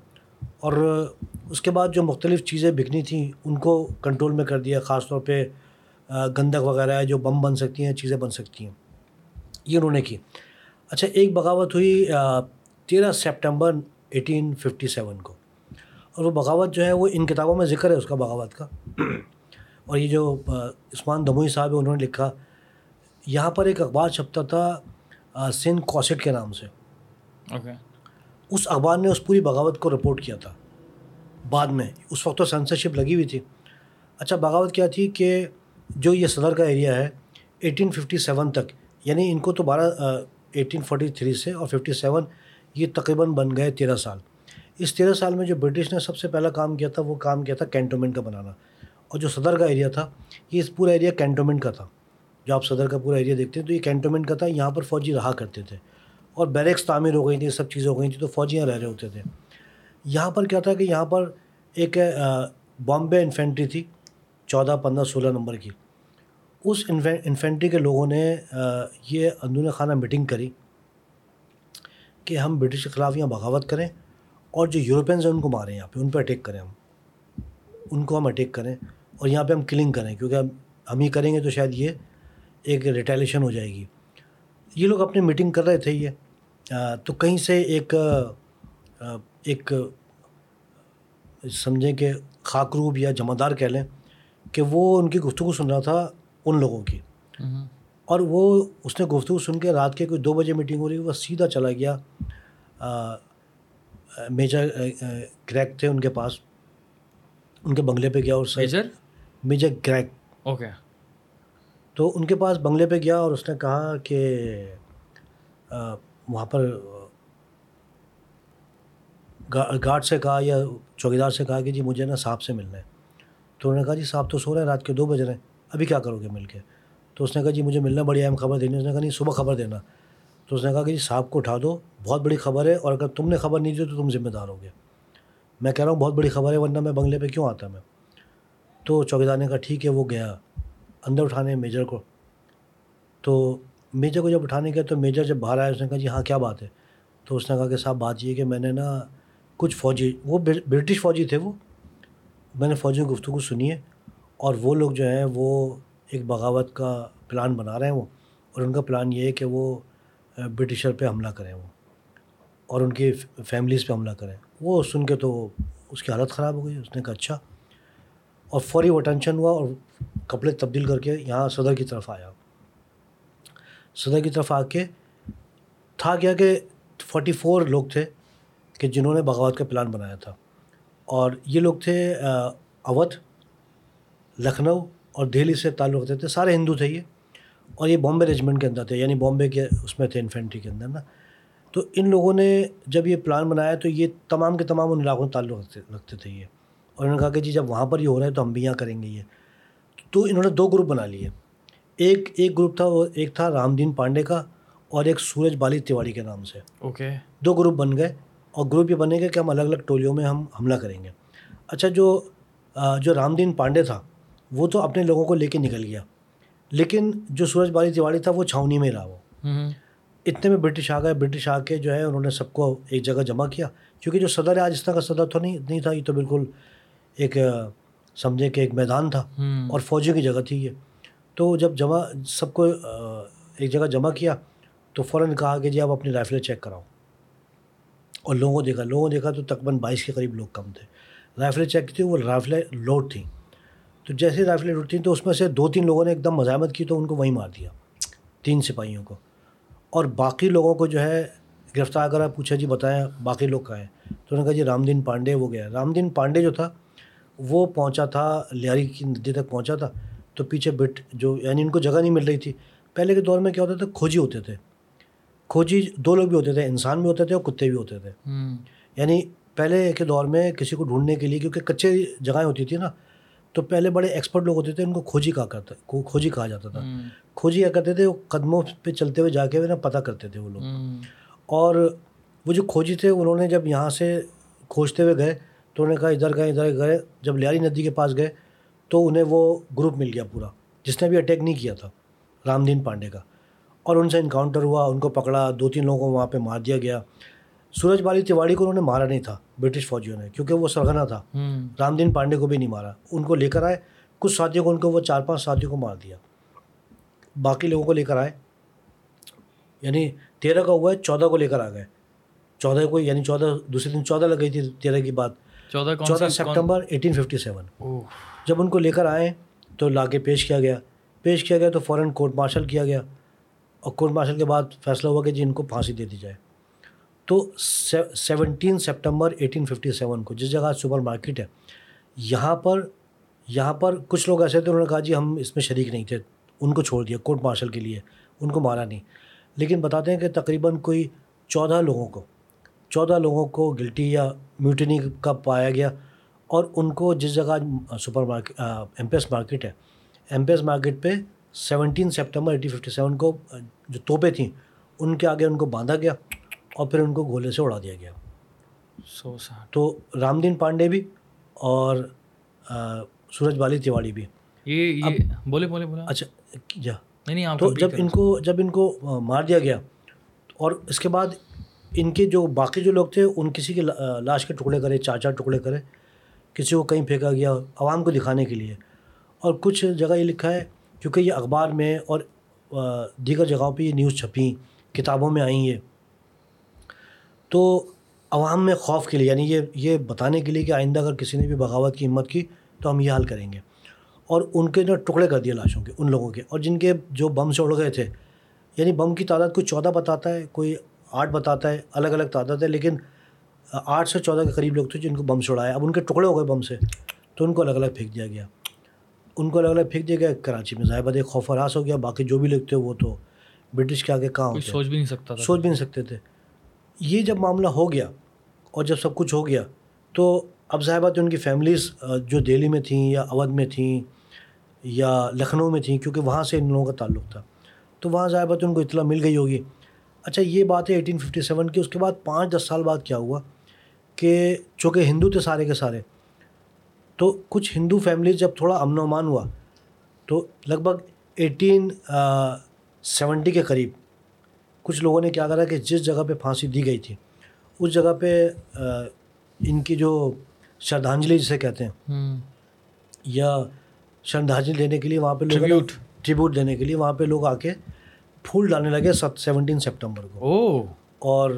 اور اس کے بعد جو مختلف چیزیں بکنی تھیں، ان کو کنٹرول میں کر دیا، خاص طور پہ گندک وغیرہ ہے، جو بم بن سکتی ہیں، چیزیں بن سکتی ہیں۔ یہ انہوں نے کی۔ اچھا ایک بغاوت ہوئی تیرہ سپٹمبر ایٹین ففٹی سیون کو۔ اور وہ بغاوت جو ہے، وہ ان کتابوں میں ذکر ہے اس کا بغاوت کا۔ اور یہ جو عثمان دموئی صاحب ہے انہوں نے لکھا، یہاں پر ایک اخبار چھپتا تھا سندھ کوسٹ کے نام سے۔ اس اخبار نے اس پوری بغاوت کو رپورٹ کیا تھا۔ بعد میں، اس وقت تو سینسرشپ لگی ہوئی تھی۔ اچھا بغاوت کیا تھی کہ جو یہ صدر کا ایریا ہے ایٹین ففٹی سیون تک یعنی ان کو تو بارہ ایٹین فورٹی تھری سے اور ففٹی سیون یہ تقریباً بن گئے تیرہ سال۔ اس تیرہ سال میں جو برٹش نے سب سے پہلا کام کیا تھا، وہ کام کیا تھا کینٹونمنٹ کا بنانا۔ اور جو صدر کا ایریا تھا، یہ اس پورا ایریا کینٹونمنٹ کا تھا۔ جو آپ صدر کا پورا ایریا دیکھتے ہیں، تو یہ کینٹونمنٹ کا تھا، یہاں پر فوجی رہا کرتے تھے۔ اور بیریکس تعمیر ہو گئی تھی، سب چیزیں ہو گئی تھیں تو فوجیاں رہ رہے ہوتے تھے۔ یہاں پر کیا تھا کہ یہاں پر ایک بامبے انفینٹری تھی، چودہ، پندرہ، سولہ نمبر کی۔ اس انفینٹری کے لوگوں نے یہ اندرون خانہ میٹنگ کری کہ ہم برٹش کے خلاف یہاں بغاوت کریں اور جو یورپینز ہیں ان کو ماریں یہاں پہ، ان پہ اٹیک کریں ہم۔ ان کو ہم اٹیک کریں اور یہاں پہ ہم کلنگ کریں، کیونکہ ہم ہی کریں گے تو شاید یہ ایک ریٹیلیشن ہو جائے گی۔ یہ لوگ اپنی میٹنگ کر رہے تھے یہ۔ تو کہیں سے ایک ایک سمجھیں کہ خاکروب یا جمع دار کہہ لیں کہ وہ ان کی گفتگو سن رہا تھا ان لوگوں کی۔ اور وہ اس نے گفتگو سن کے رات کے کوئی دو بجے میٹنگ ہو رہی وہ سیدھا چلا گیا۔ میجر کریک تھے ان کے پاس۔ ان کے بنگلے پہ گیا اور میجر؟ Major crack okay. تو ان کے پاس بنگلے پہ گیا اور اس نے کہا کہ وہاں پر گارڈ سے کہا یا چوکیدار سے کہا کہ جی مجھے نا صاحب سے ملنا ہے۔ تو انہوں نے کہا جی صاحب تو سو رہے ہیں، رات کے دو بج رہے ہیں، ابھی کیا کرو گے مل کے؟ تو اس نے کہا جی مجھے ملنا بڑی اہم خبر دینی اس نے کہا نہیں، صبح خبر دینا۔ تو اس نے کہا کہ جی صاحب کو اٹھا دو، بہت بڑی خبر ہے اور اگر تم نے خبر نہیں دی تو تم ذمہ دار ہو گے۔ میں کہہ رہا ہوں بہت بڑی خبر ہے، ورنہ میں بنگلے پہ کیوں آتا میں؟ تو چوکیدار نے کہا ٹھیک ہے، وہ گیا اندر اٹھانے میجر کو۔ تو میجر کو جب اٹھانے گیا تو میجر جب باہر آیا، اس نے کہا جی ہاں کیا بات ہے؟ تو اس نے کہا کہ صاحب، بات یہ کہ میں نے نا کچھ فوجی، وہ برٹش فوجی تھے وہ۔ میں نے فوجیوں کی گفتگو سنی ہے اور وہ لوگ جو ہیں، وہ ایک بغاوت کا پلان بنا رہے ہیں وہ۔ اور ان کا پلان یہ ہے کہ وہ برٹشر پہ حملہ کریں وہ۔ اور ان کی فیملیز پہ حملہ کریں۔ وہ سن کے تو اس کی حالت خراب ہو گئی۔ اس نے کہا اچھا۔ اور فوری وہ ٹینشن ہوا اور کپڑے تبدیل کر کے یہاں صدر کی طرف آیا۔ صدر کی طرف آ کے تھا کیا کہ فورٹی فور لوگ تھے کہ جنہوں نے بغاوت کا پلان بنایا تھا۔ اور یہ لوگ تھے اودھ لکھنؤ اور دہلی سے تعلق رکھتے تھے۔ سارے ہندو تھے یہ۔ اور یہ بامبے ریجمنٹ کے اندر تھے یعنی بامبے کے اس میں تھے انفینٹری کے اندر نا۔ تو ان لوگوں نے جب یہ پلان بنایا تو یہ تمام کے تمام ان علاقوں میں تعلق رکھتے رکھتے تھے یہ۔ اور انہوں نے کہا کہ جی جب وہاں پر یہ ہو رہا ہے تو ہم بھی یہاں کریں گے یہ۔ تو انہوں نے دو گروپ بنا لیے۔ ایک ایک گروپ تھا وہ ایک تھا رام دین پانڈے کا اور ایک سورج بالی تیواڑی کے نام سے۔ اوکے۔ دو گروپ بن گئے اور گروپ یہ بنے گے کہ ہم الگ الگ ٹولیوں میں ہم حملہ کریں گے۔ اچھا جو جو رام دین پانڈے تھا وہ تو اپنے لوگوں کو لے کے نکل گیا۔ لیکن جو سورج بالی تیواڑی تھا وہ چھاؤنی میں رہا وہ۔ اتنے میں برٹش آ گئے۔ برٹش آ کے جو ہے انہوں نے سب کو ایک جگہ جمع کیا۔ کیونکہ جو صدر ہے راجستھان کا صدر تو نہیں نہیں تھا یہ تو بالکل ایک سمجھے کہ ایک میدان تھا اور فوجیوں کی جگہ تھی یہ۔ تو جب جمع، سب کو ایک جگہ جمع کیا تو فوراً کہا کہ جی آپ اپنی رائفلیں چیک کراؤ۔ اور لوگوں کو دیکھا، لوگوں کو دیکھا تو تقریباً بائیس کے قریب لوگ کم تھے۔ رائفلیں چیک کی وہ رائفلیں لوڈ تھیں۔ تو جیسے رائفلیں لوڈ تھیں تو اس میں سے دو تین لوگوں نے ایک دم مزاحمت کی تو ان کو وہیں مار دیا۔ تین سپاہیوں کو۔ اور باقی لوگوں کو جو ہے گرفتار کرا پوچھا جی بتائیں باقی لوگ کہاں ہیں؟ تو انہوں نے کہا جی رام دین پانڈے وہ گیا۔ رام دین پانڈے جو تھا وہ پہنچا تھا، لیاری کی ندی تک پہنچا تھا۔ تو پیچھے بٹ جو یعنی ان کو جگہ نہیں مل رہی تھی۔ پہلے کے دور میں کیا ہوتا تھا کھوجی ہوتے تھے۔ کھوجی دو لوگ بھی ہوتے تھے انسان بھی ہوتے تھے اور کتے بھی ہوتے تھے۔ یعنی پہلے کے دور میں کسی کو ڈھونڈنے کے لیے کیونکہ کچے جگہیں ہوتی تھیں نا تو پہلے بڑے ایکسپرٹ لوگ ہوتے تھے ان کو کھوجی کہا کرتا کھوجی کہا جاتا تھا۔ کھوجی کیا کرتے تھے؟ وہ قدموں پہ چلتے ہوئے جا کے نا پتہ کرتے تھے وہ لوگ۔ اور وہ جو کھوجی تھے انہوں نے جب یہاں سے کھوجتے ہوئے گئے تو انہوں نے کہا ادھر گئے ادھر گئے۔ جب لیاری ندی کے پاس گئے تو انہیں وہ گروپ مل گیا پورا جس نے بھی اٹیک نہیں کیا تھا رام دین پانڈے کا۔ اور ان سے انکاؤنٹر ہوا ان کو پکڑا دو تین لوگوں کو وہاں پہ مار دیا گیا۔ سورج بالی تیواڑی کو انہوں نے مارا نہیں تھا برٹش فوجیوں نے کیونکہ وہ سرغنا تھا۔ رام دین پانڈے کو بھی نہیں مارا۔ ان کو لے کر آئے کچھ ساتھیوں کو ان کو وہ چار پانچ ساتھیوں کو مار دیا۔ باقی لوگوں کو لے کر آئے۔ یعنی تیرہ کا ہوا ہے چودہ کو لے کر آ گئے۔ چودہ کو یعنی چودہ دوسرے دن چودہ لگ گئی تھی تیرہ کی بات۔ چودہ سپٹمبر ایٹین ففٹی سیون جب ان کو لے کر آئے تو لا کے پیش کیا گیا۔ پیش کیا گیا تو فوراً کورٹ مارشل کیا گیا۔ اور کورٹ مارشل کے بعد فیصلہ ہوا کہ جی ان کو پھانسی دے دی جائے۔ تو seventeen September eighteen fifty seven کو جس جگہ سپر مارکیٹ ہے، یہاں پر یہاں پر کچھ لوگ ایسے تھے انہوں نے کہا جی ہم اس میں شریک نہیں تھے، ان کو چھوڑ دیا، کورٹ مارشل کے لیے، ان کو مارا نہیں۔ لیکن بتاتے ہیں کہ تقریباً کوئی چودہ لوگوں کو چودہ لوگوں کو گلٹی یا میوٹنی کا پایا گیا۔ اور ان کو جس جگہ supermarket M P S market ہے ایم پی ایس مارکیٹ پہ seventeen September eighteen fifty seven کو جو توپیں تھیں ان کے آگے ان کو باندھا گیا اور پھر ان کو گولے سے اڑا دیا گیا۔ سو تو رام دین پانڈے بھی اور سورج بالی تیواڑی بھی۔ یہ بولے بولے بولے۔ اچھا جا نہیں تو جب۔ ان کو جب ان کو مار دیا گیا اور اس کے بعد ان کے جو باقی جو لوگ تھے ان کسی کے لاش کے ٹکڑے کرے چار چار ٹکڑے کرے کسی کو کہیں پھینکا گیا عوام کو دکھانے کے لیے۔ اور کچھ جگہ یہ لکھا ہے، کیونکہ یہ اخبار میں اور دیگر جگہوں پہ یہ نیوز چھپیں کتابوں میں آئیں یہ۔ تو عوام میں خوف کے لیے یعنی یہ یہ بتانے کے لیے کہ آئندہ اگر کسی نے بھی بغاوت کی ہمت کی تو ہم یہ حال کریں گے۔ اور ان کے جو ٹکڑے کر دیے لاشوں کے، ان لوگوں کے۔ اور جن کے جو بم سے اڑ گئے تھے یعنی بم کی تعداد کوئی چودہ بتاتا ہے، کوئی آٹھ بتاتا ہے، الگ الگ تعداد ہے، لیکن آٹھ سے چودہ کے قریب لوگ تھے جن کو بم سے اڑایا۔ اب ان کے ٹکڑے ہو گئے بم سے تو ان کو الگ الگ پھینک دیا گیا۔ ان کو الگ الگ پھینک دیا گیا کراچی میں بات ہے خوف ہراس ہو گیا۔ باقی جو بھی لوگ تھے وہ تو برٹش کے آگے کہاں ہوتے؟ سوچ بھی نہیں سکتا تھا۔ سوچ بھی نہیں سکتے تھے۔ یہ جب معاملہ ہو گیا اور جب سب کچھ ہو گیا تو اب ظاہر بات ان کی فیملیز جو دہلی میں تھیں یا اودھ میں تھیں یا لکھنؤ میں تھیں کیونکہ وہاں سے ان لوگوں کا تعلق تھا تو وہاں ظاہر بات ان کو اطلاع مل گئی ہوگی۔ اچھا یہ بات ہے ایٹین ففٹی سیون کی اس کے بعد پانچ دس سال بعد کیا ہوا؟ کہ چونکہ ہندو تھے سارے کے سارے تو کچھ ہندو فیملیز جب تھوڑا امن و امان ہوا تو لگ بھگ ایٹین سیونٹی کے قریب کچھ لوگوں نے کیا کرا کہ جس جگہ پہ پھانسی دی گئی تھی اس جگہ پہ ان کی جو شردھانجلی جسے کہتے ہیں یا شردھانجلی دینے کے لیے وہاں پہ لوگ. ٹریبیوٹ دینے کے لیے وہاں پہ لوگ آ کے پھول ڈالنے لگے سیونٹین سپٹمبر کو۔ او اور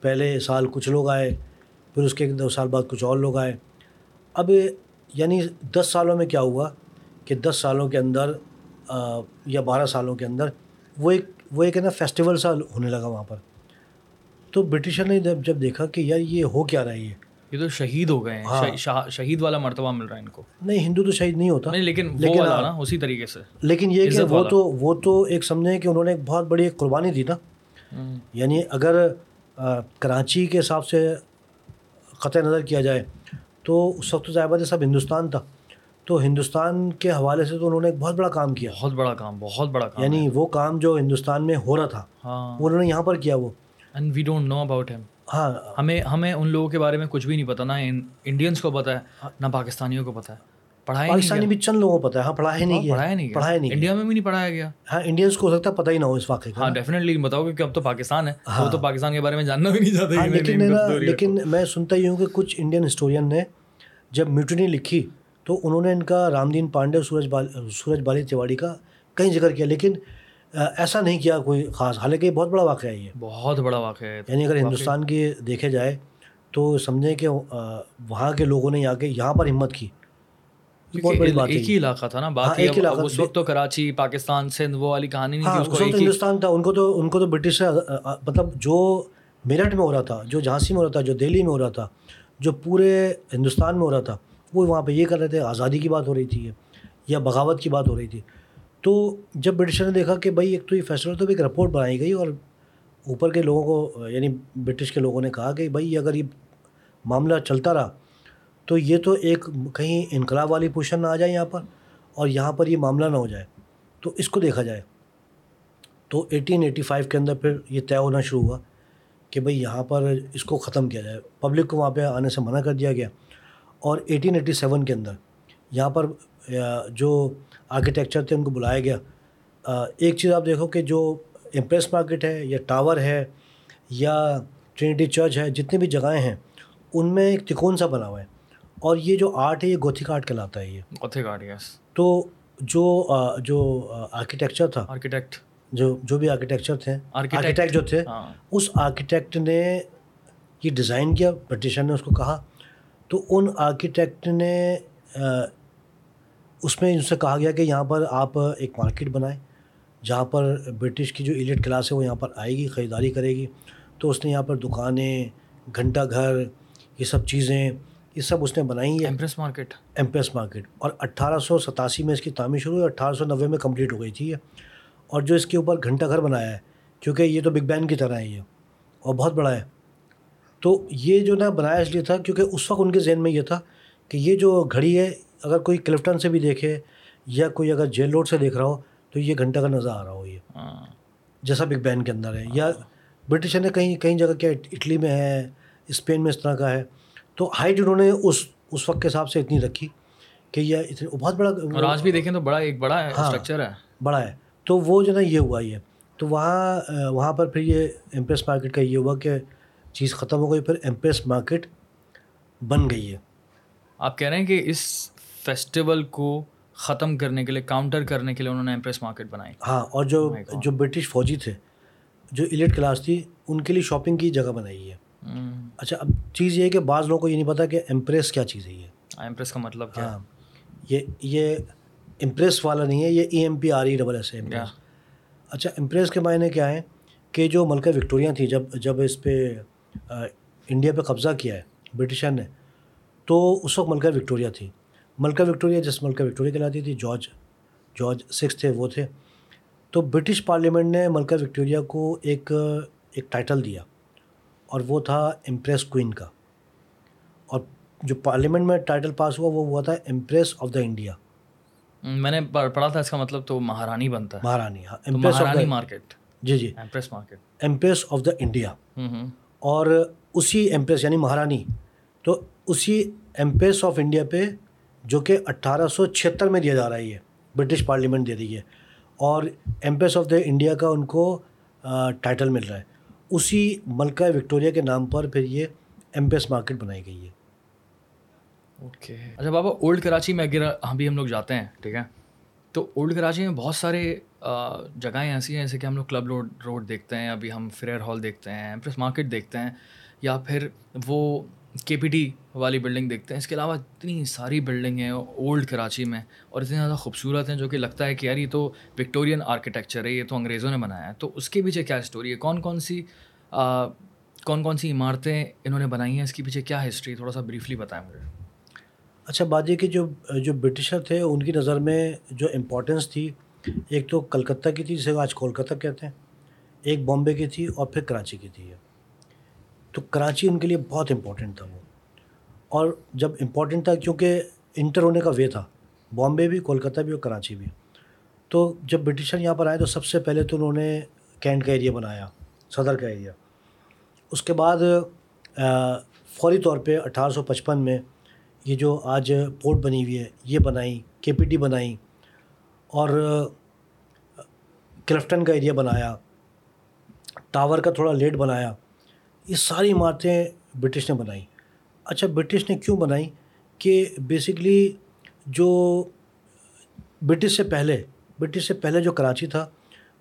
پہلے سال کچھ لوگ آئے پھر اس کے ایک دو سال بعد کچھ اور لوگ آئے۔ اب یعنی دس سالوں میں کیا ہوا کہ دس سالوں کے اندر آ، یا بارہ سالوں کے اندر وہ ایک وہ ایک ہے نا فیسٹیول سا ہونے لگا وہاں پر۔ تو برٹشر نے جب جب دیکھا کہ یار یہ ہو کیا رہا ہے یہ یہ تو شہید ہو گئے ہیں۔ ہاں۔ شہید والا مرتبہ مل رہا ہے ان کو۔ نہیں ہندو تو شہید نہیں ہوتا۔ نہیں لیکن وہ لیکن والا نا اسی طریقے سے۔ لیکن یہ کہ وہ۔ تو وہ تو ایک سمجھیں کہ انہوں نے ایک بہت بڑی ایک قربانی دی نا۔ یعنی اگر کراچی کے حساب سے قطع نظر کیا جائے۔ تو اس وقت ظاہر بات ہے سب ہندوستان تھا۔ تو ہندوستان کے حوالے سے تو انہوں نے ایک بہت بڑا کام کیا۔ بہت بڑا کام بہت بڑا کام یعنی وہ کام جو ہندوستان میں ہو رہا تھا ہاں۔ وہ انہوں نے یہاں پر کیا وہ۔ And we don't know about him ہاں۔ ہمیں ہمیں ان لوگوں کے بارے میں کچھ بھی نہیں پتا نہ انڈینس کو پتا ہے نہ پاکستانیوں کو پتا ہے۔ پڑھایا پاکستانی بھی چند لوگوں کو پتہ ہے۔ ہاں پڑھایا نہیں گیا کیا۔ پڑھایا نہیں پڑھایا نہیں انڈیا میں بھی نہیں پڑھایا گیا۔ ہاں انڈینس کو ہو سکتا ہے پتہ ہی نہ ہو اس واقعے کا ہاں ڈیفینیٹلی بتاؤ کہ اب تو پاکستان ہے۔ ہاں۔ وہ تو پاکستان کے بارے میں جاننا بھی نہیں چاہتے ہاں لیکن لیکن میں سنتا ہی ہوں کہ کچھ انڈین ہسٹورین نے جب میوٹنی لکھی تو انہوں نے ان کا رام دین پانڈے اور سورج بال سورج بالی تیواڑی کا کہیں ذکر کیا لیکن ایسا نہیں کیا کوئی خاص۔ حالانکہ یہ بہت بڑا واقعہ ہے یہ۔ بہت بڑا واقعہ ہے۔ یعنی اگر ہندوستان کی دیکھے جائے تو سمجھیں کہ وہاں کے لوگوں نے آ کے یہاں پر ہمت کی۔ بہت بڑی بات ایک ہی علاقہ تھا نا ہاں، ایک علاقہ- اس وقت تو کراچی پاکستان سندھ وہ والی کہانی نہیں ہاں تھی اس کو ہندوستان تھا۔ ان کو تو ان کو تو برٹش سے مطلب جو میرٹھ میں ہو رہا تھا جو جھانسی میں ہو رہا تھا جو دہلی میں ہو رہا تھا جو پورے ہندوستان میں ہو رہا تھا وہ وہاں پہ یہ کر رہے تھے آزادی کی بات ہو رہی تھی یا بغاوت کی بات ہو رہی تھی۔ تو جب برٹشر نے دیکھا کہ بھائی ایک تو یہ فیسٹیول تو ایک رپورٹ بنائی گئی اور اوپر کے لوگوں کو یعنی برٹش کے لوگوں نے کہا کہ بھائی اگر یہ معاملہ چلتا رہا تو یہ تو ایک کہیں انقلاب والی پوزیشن نہ آ جائے یہاں پر اور یہاں پر یہ معاملہ نہ ہو جائے، تو اس کو دیکھا جائے۔ تو ایٹین ایٹی فائیو کے اندر پھر یہ طے ہونا شروع ہوا کہ بھئی یہاں پر اس کو ختم کیا جائے۔ پبلک کو وہاں پہ آنے سے منع کر دیا گیا۔ اور ایٹین ایٹی سیون کے اندر یہاں پر جو آرکیٹیکچر تھے ان کو بلایا گیا۔ ایک چیز آپ دیکھو کہ جو امپریس مارکیٹ ہے یا ٹاور ہے یا ٹرینٹی چرچ ہے، جتنی بھی جگہیں ہیں، ان میں ایک تکون سا بنا ہوا ہے۔ اور یہ جو آرٹ ہے یہ گوتھک آرٹ کہلاتا ہے یہ۔ اوتھے گارڈ یس تو جو جو آرکیٹیکچر تھا آرکیٹیکٹ جو جو بھی آرکیٹیکچر تھے. آرکیٹیکٹ جو تھے ہاں۔ اس آرکیٹیکٹ نے یہ ڈیزائن کیا برٹشر نے اس کو کہا۔ تو ان آرکیٹیکٹ نے اس میں ان سے کہا گیا کہ یہاں پر آپ ایک مارکیٹ بنائیں جہاں پر برٹش کی جو ایلیٹ کلاس ہے وہ یہاں پر آئے گی خریداری کرے گی۔ تو اس نے یہاں پر دکانیں گھنٹہ گھر یہ سب چیزیں یہ سب اس نے بنائی ہیں۔ ایمپریس مارکیٹ ایمپریس مارکیٹ اور اٹھارہ سو ستاسی میں اس کی تعمیر شروع ہوئی اٹھارہ سو نوے میں کمپلیٹ ہو گئی تھی یہ۔ اور جو اس کے اوپر گھنٹہ گھر بنایا ہے کیونکہ یہ تو بگ بین کی طرح ہے یہ اور بہت بڑا ہے۔ تو یہ جو نا بنایا اس لیے تھا کیونکہ اس وقت ان کے ذہن میں یہ تھا کہ یہ جو گھڑی ہے اگر کوئی کلفٹن سے بھی دیکھے یا کوئی اگر جیل روڈ سے دیکھ رہا ہو تو یہ گھنٹہ کا نظر آ رہا ہو یہ۔ ہاں۔ جیسا بگ بین کے اندر ہے۔ یا برٹشر نے کہیں کہیں جگہ کیا اٹلی میں ہے اسپین میں اس طرح کا ہے۔ تو ہائٹ انہوں نے اس اس وقت کے حساب سے اتنی رکھی کہ یہ اتنی بہت بڑا اور آج بھی دیکھیں تو بڑا ایک بڑا ہاں۔ اسٹرکچر ہے۔ بڑا ہے۔ تو وہ جو نا یہ ہوا یہ۔ تو وہاں وہاں پر پھر یہ ایمپریس مارکیٹ کا یہ ہوا کہ چیز ختم ہو گئی پھر ایمپریس مارکیٹ بن گئی ہے۔ آپ کہہ رہے ہیں کہ اس فیسٹیول کو ختم کرنے کے لیے کاؤنٹر کرنے کے لیے انہوں نے ایمپریس مارکیٹ بنائی۔ ہاں اور جو جو برٹش فوجی تھے جو ایلیٹ کلاس تھی ان کے لیے شاپنگ کی جگہ بنائی ہے۔ اچھا اب چیز یہ ہے کہ بعض لوگوں کو یہ نہیں پتا کہ ایمپریس کیا چیز ہے یہ۔ ایمپریس کا مطلب کیا؟ ہاں یہ یہ امپریس والا نہیں ہے یہ E M P R E double S M اچھا امپریس کے معنی کیا ہیں؟ کہ جو ملکہ وکٹوریہ تھیں جب جب اس پہ انڈیا پہ قبضہ کیا ہے برٹشر نے تو اس وقت ملکہ وکٹوریہ تھی۔ ملکہ وکٹوریہ جس ملکہ وکٹوریہ کہلاتی تھی جارج جارج سکس تھے وہ تھے۔ تو برٹش پارلیمنٹ نے ملکہ وکٹوریہ کو ایک ایک ٹائٹل دیا۔ اور وہ تھا امپریس کوئن کا۔ اور جو پارلیمنٹ میں ٹائٹل پاس ہوا وہ ہوا تھا امپریس آف دا انڈیا میں نے پڑھا تھا اس کا مطلب تو مہارانی بنتا ہے۔ مہارانی ہاں امپریس آف دا مارکیٹ جی جی۔ Empress market empress of the India اور اسی ایمپریس یعنی مہارانی۔ تو اسی ایمپریس آف انڈیا پہ جو کہ اٹھارہ سو چھہتر میں دیا جا رہا ہے یہ برٹش پارلیمنٹ دے رہی ہے۔ اور ایمپریس آف دا انڈیا کا ان کو ٹائٹل مل رہا ہے۔ اسی ملکہ وکٹوریہ کے نام پر پھر یہ ایم پی ایس مارکیٹ بنائی گئی ہے۔ اوکے۔ اچھا بابا، اولڈ کراچی میں اگر ابھی ہم لوگ جاتے ہیں، ٹھیک ہے؟ تو اولڈ کراچی میں بہت سارے جگہیں ایسی ہیں، جیسے کہ ہم لوگ کلب روڈ روڈ دیکھتے ہیں، ابھی ہم فریئر ہال دیکھتے ہیں ایمپریس مارکیٹ دیکھتے ہیں، یا پھر وہ کے پی ٹی والی بلڈنگ دیکھتے ہیں۔ اس کے علاوہ اتنی ساری بلڈنگ ہیں اولڈ کراچی میں اور اتنی زیادہ خوبصورت ہیں جو کہ لگتا ہے کہ یار یہ تو وکٹورین آرکیٹیکچر ہے، یہ تو انگریزوں نے بنایا ہے۔ تو اس کے پیچھے کیا اسٹوری ہے؟ کون کون سی کون کون سی عمارتیں انہوں نے بنائی ہیں؟ اس کے پیچھے کیا ہسٹری تھوڑا سا بریفلی بتائیں مجھے۔ اچھا بات یہ کہ جو جو برٹشر تھے، ان کی نظر میں جو امپورٹنس تھی، ایک تو کلکتہ کی تھی، جسے آج کولکتہ کہتے ہیں، ایک بامبے کی تھی اور پھر کراچی کی تھی۔ تو کراچی ان کے لیے بہت امپورٹنٹ تھا وہ۔ اور جب امپورٹنٹ تھا کیونکہ انٹر ہونے کا وے تھا بامبے بھی کولکتہ بھی اور کراچی بھی۔ تو جب برٹشر یہاں پر آئے تو سب سے پہلے تو انہوں نے کینٹ کا ایریا بنایا صدر کا ایریا اس کے بعد فوری طور پہ اٹھارہ سو پچپن میں یہ جو آج پورٹ بنی ہوئی ہے، یہ بنائی کے پی ٹی بنائی اور کلفٹن کا ایریا بنایا۔ ٹاور کا تھوڑا لیٹ بنایا۔ یہ ساری عمارتیں برٹش نے بنائی اچھا برٹش نے کیوں بنائی؟ کہ بیسکلی جو برٹش سے پہلے برٹش سے پہلے جو کراچی تھا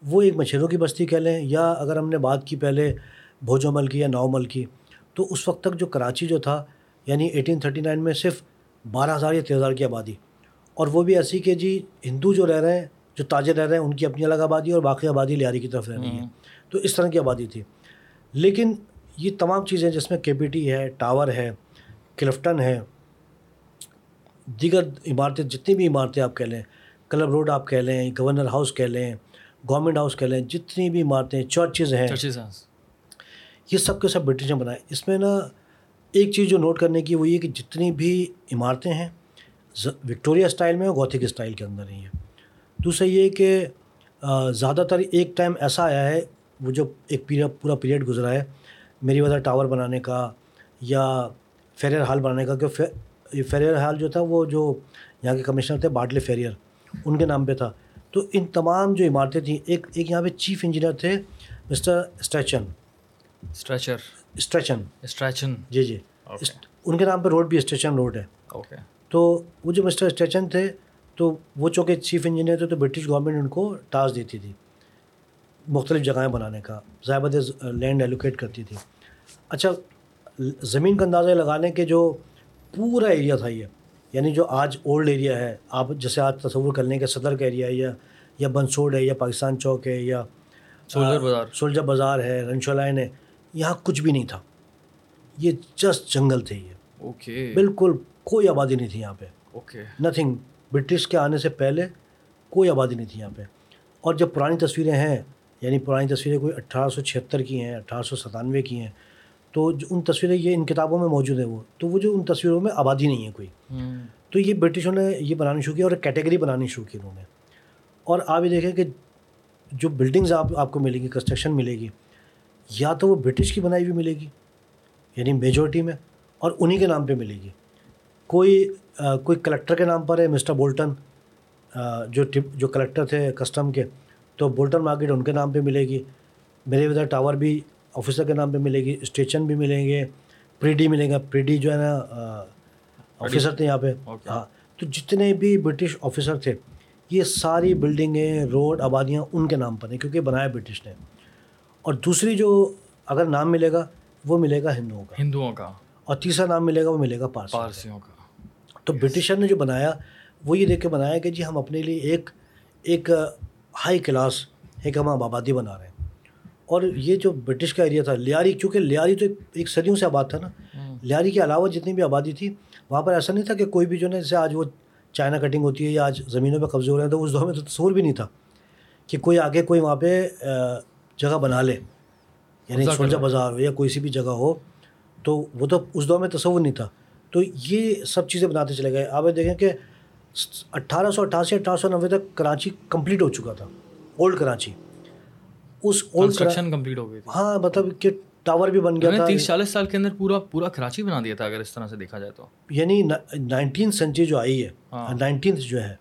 وہ ایک مچھروں کی بستی کہہ لیں یا اگر ہم نے بات کی پہلے بھوجو مل کی یا نو مل کی تو اس وقت تک جو کراچی جو تھا یعنی ایٹین تھرٹی نائن میں صرف بارہ ہزار یا تیرہ ہزار کی آبادی۔ اور وہ بھی ایسی کہ جی ہندو جو رہ رہے ہیں جو تاجر رہ رہے ہیں ان کی اپنی الگ آبادی اور باقی آبادی لیاری کی طرف رہ رہی ہے۔ تو اس طرح کی آبادی تھی۔ لیکن یہ تمام چیزیں جس میں کے پی ٹی ہے ٹاور ہے کلفٹن ہے دیگر عمارتیں جتنی بھی عمارتیں آپ کہہ لیں کلب روڈ آپ کہہ لیں گورنر ہاؤس کہہ لیں گورنمنٹ ہاؤس کہہ لیں جتنی بھی عمارتیں چرچز ہیں۔ یہ سب کے سب برٹش نے بنائے۔ اس میں نا ایک چیز جو نوٹ کرنے کی وہ یہ کہ جتنی بھی عمارتیں ہیں وکٹوریہ اسٹائل میں اور گوتھک اسٹائل کے اندر ہی ہیں۔ دوسرا یہ کہ زیادہ تر ایک ٹائم ایسا آیا ہے وہ جو ایک پیریڈ پورا پیریڈ گزرا ہے میری وجہ ٹاور بنانے کا یا فیریئر ہال بنانے کا کہ فیریئر ہال جو تھا وہ جو یہاں کے کمشنر تھے باٹلے فیریئر ان کے نام پہ تھا۔ تو ان تمام جو عمارتیں تھیں ایک ایک یہاں پہ چیف انجینئر تھے mister Strachan. Stretcher. Strachan. Strachan. جی جی۔ ان کے نام پہ روڈ بھی اسٹیشن روڈ ہے۔ اوکے تو وہ جو مسٹر اسٹیشن تھے تو وہ چونکہ چیف انجینئر تھے تو برٹش گورنمنٹ ان کو ٹاسک دیتی تھی۔ مختلف جگہیں بنانے کا ضائع لینڈ ایلوکیٹ کرتی تھی۔ اچھا زمین کا اندازہ لگانے کے جو پورا ایریا تھا یہ یعنی جو آج اولڈ ایریا ہے آپ جیسے آج تصور کر لیں کہ صدر کا ایریا ہے یا یا بنسوڈ ہے یا پاکستان چوک ہے یا سولجر بازار۔ سولجر بازار ہے رنشو لائن ہے یہاں کچھ بھی نہیں تھا۔ یہ جسٹ جنگل تھے یہ۔ اوکے۔ بالکل کوئی آبادی نہیں تھی یہاں پہ۔ اوکے۔ نتھنگ برٹش کے آنے سے پہلے کوئی آبادی نہیں تھی یہاں پہ۔ اور جب پرانی تصویریں ہیں یعنی پرانی تصویریں کوئی اٹھارہ سو چھہتر کی ہیں اٹھارہ سو ستانوے کی ہیں۔ تو جو ان تصویریں یہ ان کتابوں میں موجود ہیں وہ تو وہ جو ان تصویروں میں آبادی نہیں ہے کوئی۔ تو یہ برٹشوں نے یہ بنانی شروع کی اور ایک کیٹیگری بنانی شروع کی انہوں نے۔ اور آپ یہ دیکھیں کہ جو بلڈنگز آپ آپ کو ملے گی کنسٹرکشن ملے گی یا تو وہ برٹش کی بنائی ہوئی ملے گی یعنی میجورٹی میں اور انہی کے نام پہ ملے گی۔ کوئی کوئی کلیکٹر کے نام پر ہے مسٹر بولٹن جو جو کلیکٹر تھے کسٹم کے تو بولٹن مارکیٹ ان کے نام پہ ملے گی میرے ودر ٹاور بھی آفیسر کے نام پہ ملے گی اسٹیشن بھی ملیں گے پری ڈی ملیں گا پری ڈی جو ہے نا آفیسر تھے یہاں پہ۔ ہاں تو جتنے بھی برٹش آفیسر تھے یہ ساری بلڈنگیں روڈ آبادیاں ان کے نام پر ہیں کیونکہ بنایا برٹش نے۔ اور دوسری جو اگر نام ملے گا وہ ملے گا ہندوؤں کا۔ ہندوؤں کا۔ اور تیسرا نام ملے گا وہ ملے گا پارسیوں کا۔ تو برٹشر نے جو بنایا وہ یہ دیکھ کے بنایا کہ جی ہم اپنے لیے ایک ایک ہائی کلاس ایک ہم آبادی بنا رہے ہیں۔ اور یہ جو برٹش کا ایریا تھا لیاری کیونکہ لیاری تو ایک صدیوں سے آباد تھا نا۔ لیاری کے علاوہ جتنی بھی آبادی تھی وہاں پر ایسا نہیں تھا کہ کوئی بھی جو ہے جیسے آج وہ چائنا کٹنگ ہوتی ہے یا آج زمینوں پہ قبضے ہو رہے ہیں تو اس دور میں تو تصور بھی نہیں تھا کہ کوئی آگے کوئی وہاں پہ جگہ بنا لے۔ یعنی سولجا بازار ہو یا کوئی سی بھی جگہ ہو تو وہ تو اس دور میں تصور نہیں تھا۔ تو یہ سب چیزیں بناتے چلے گئے۔ آپ دیکھیں کہ اٹھارہ سو اٹھاسی اٹھارہ سو نوے تک کراچی کمپلیٹ ہو چکا تھا اولڈ کراچی۔ اس اولڈ کمپلیٹ ہو گئی ہاں مطلب کہ ٹاور بھی بن گیا تھا۔ تیس چالیس سال کے اندر پورا پورا کراچی بنا دیا تھا اگر اس طرح سے دیکھا جائے تو۔ یعنی نائنٹین سینچری جو آئی ہے نائنٹینتھ ہاں۔ جو ہے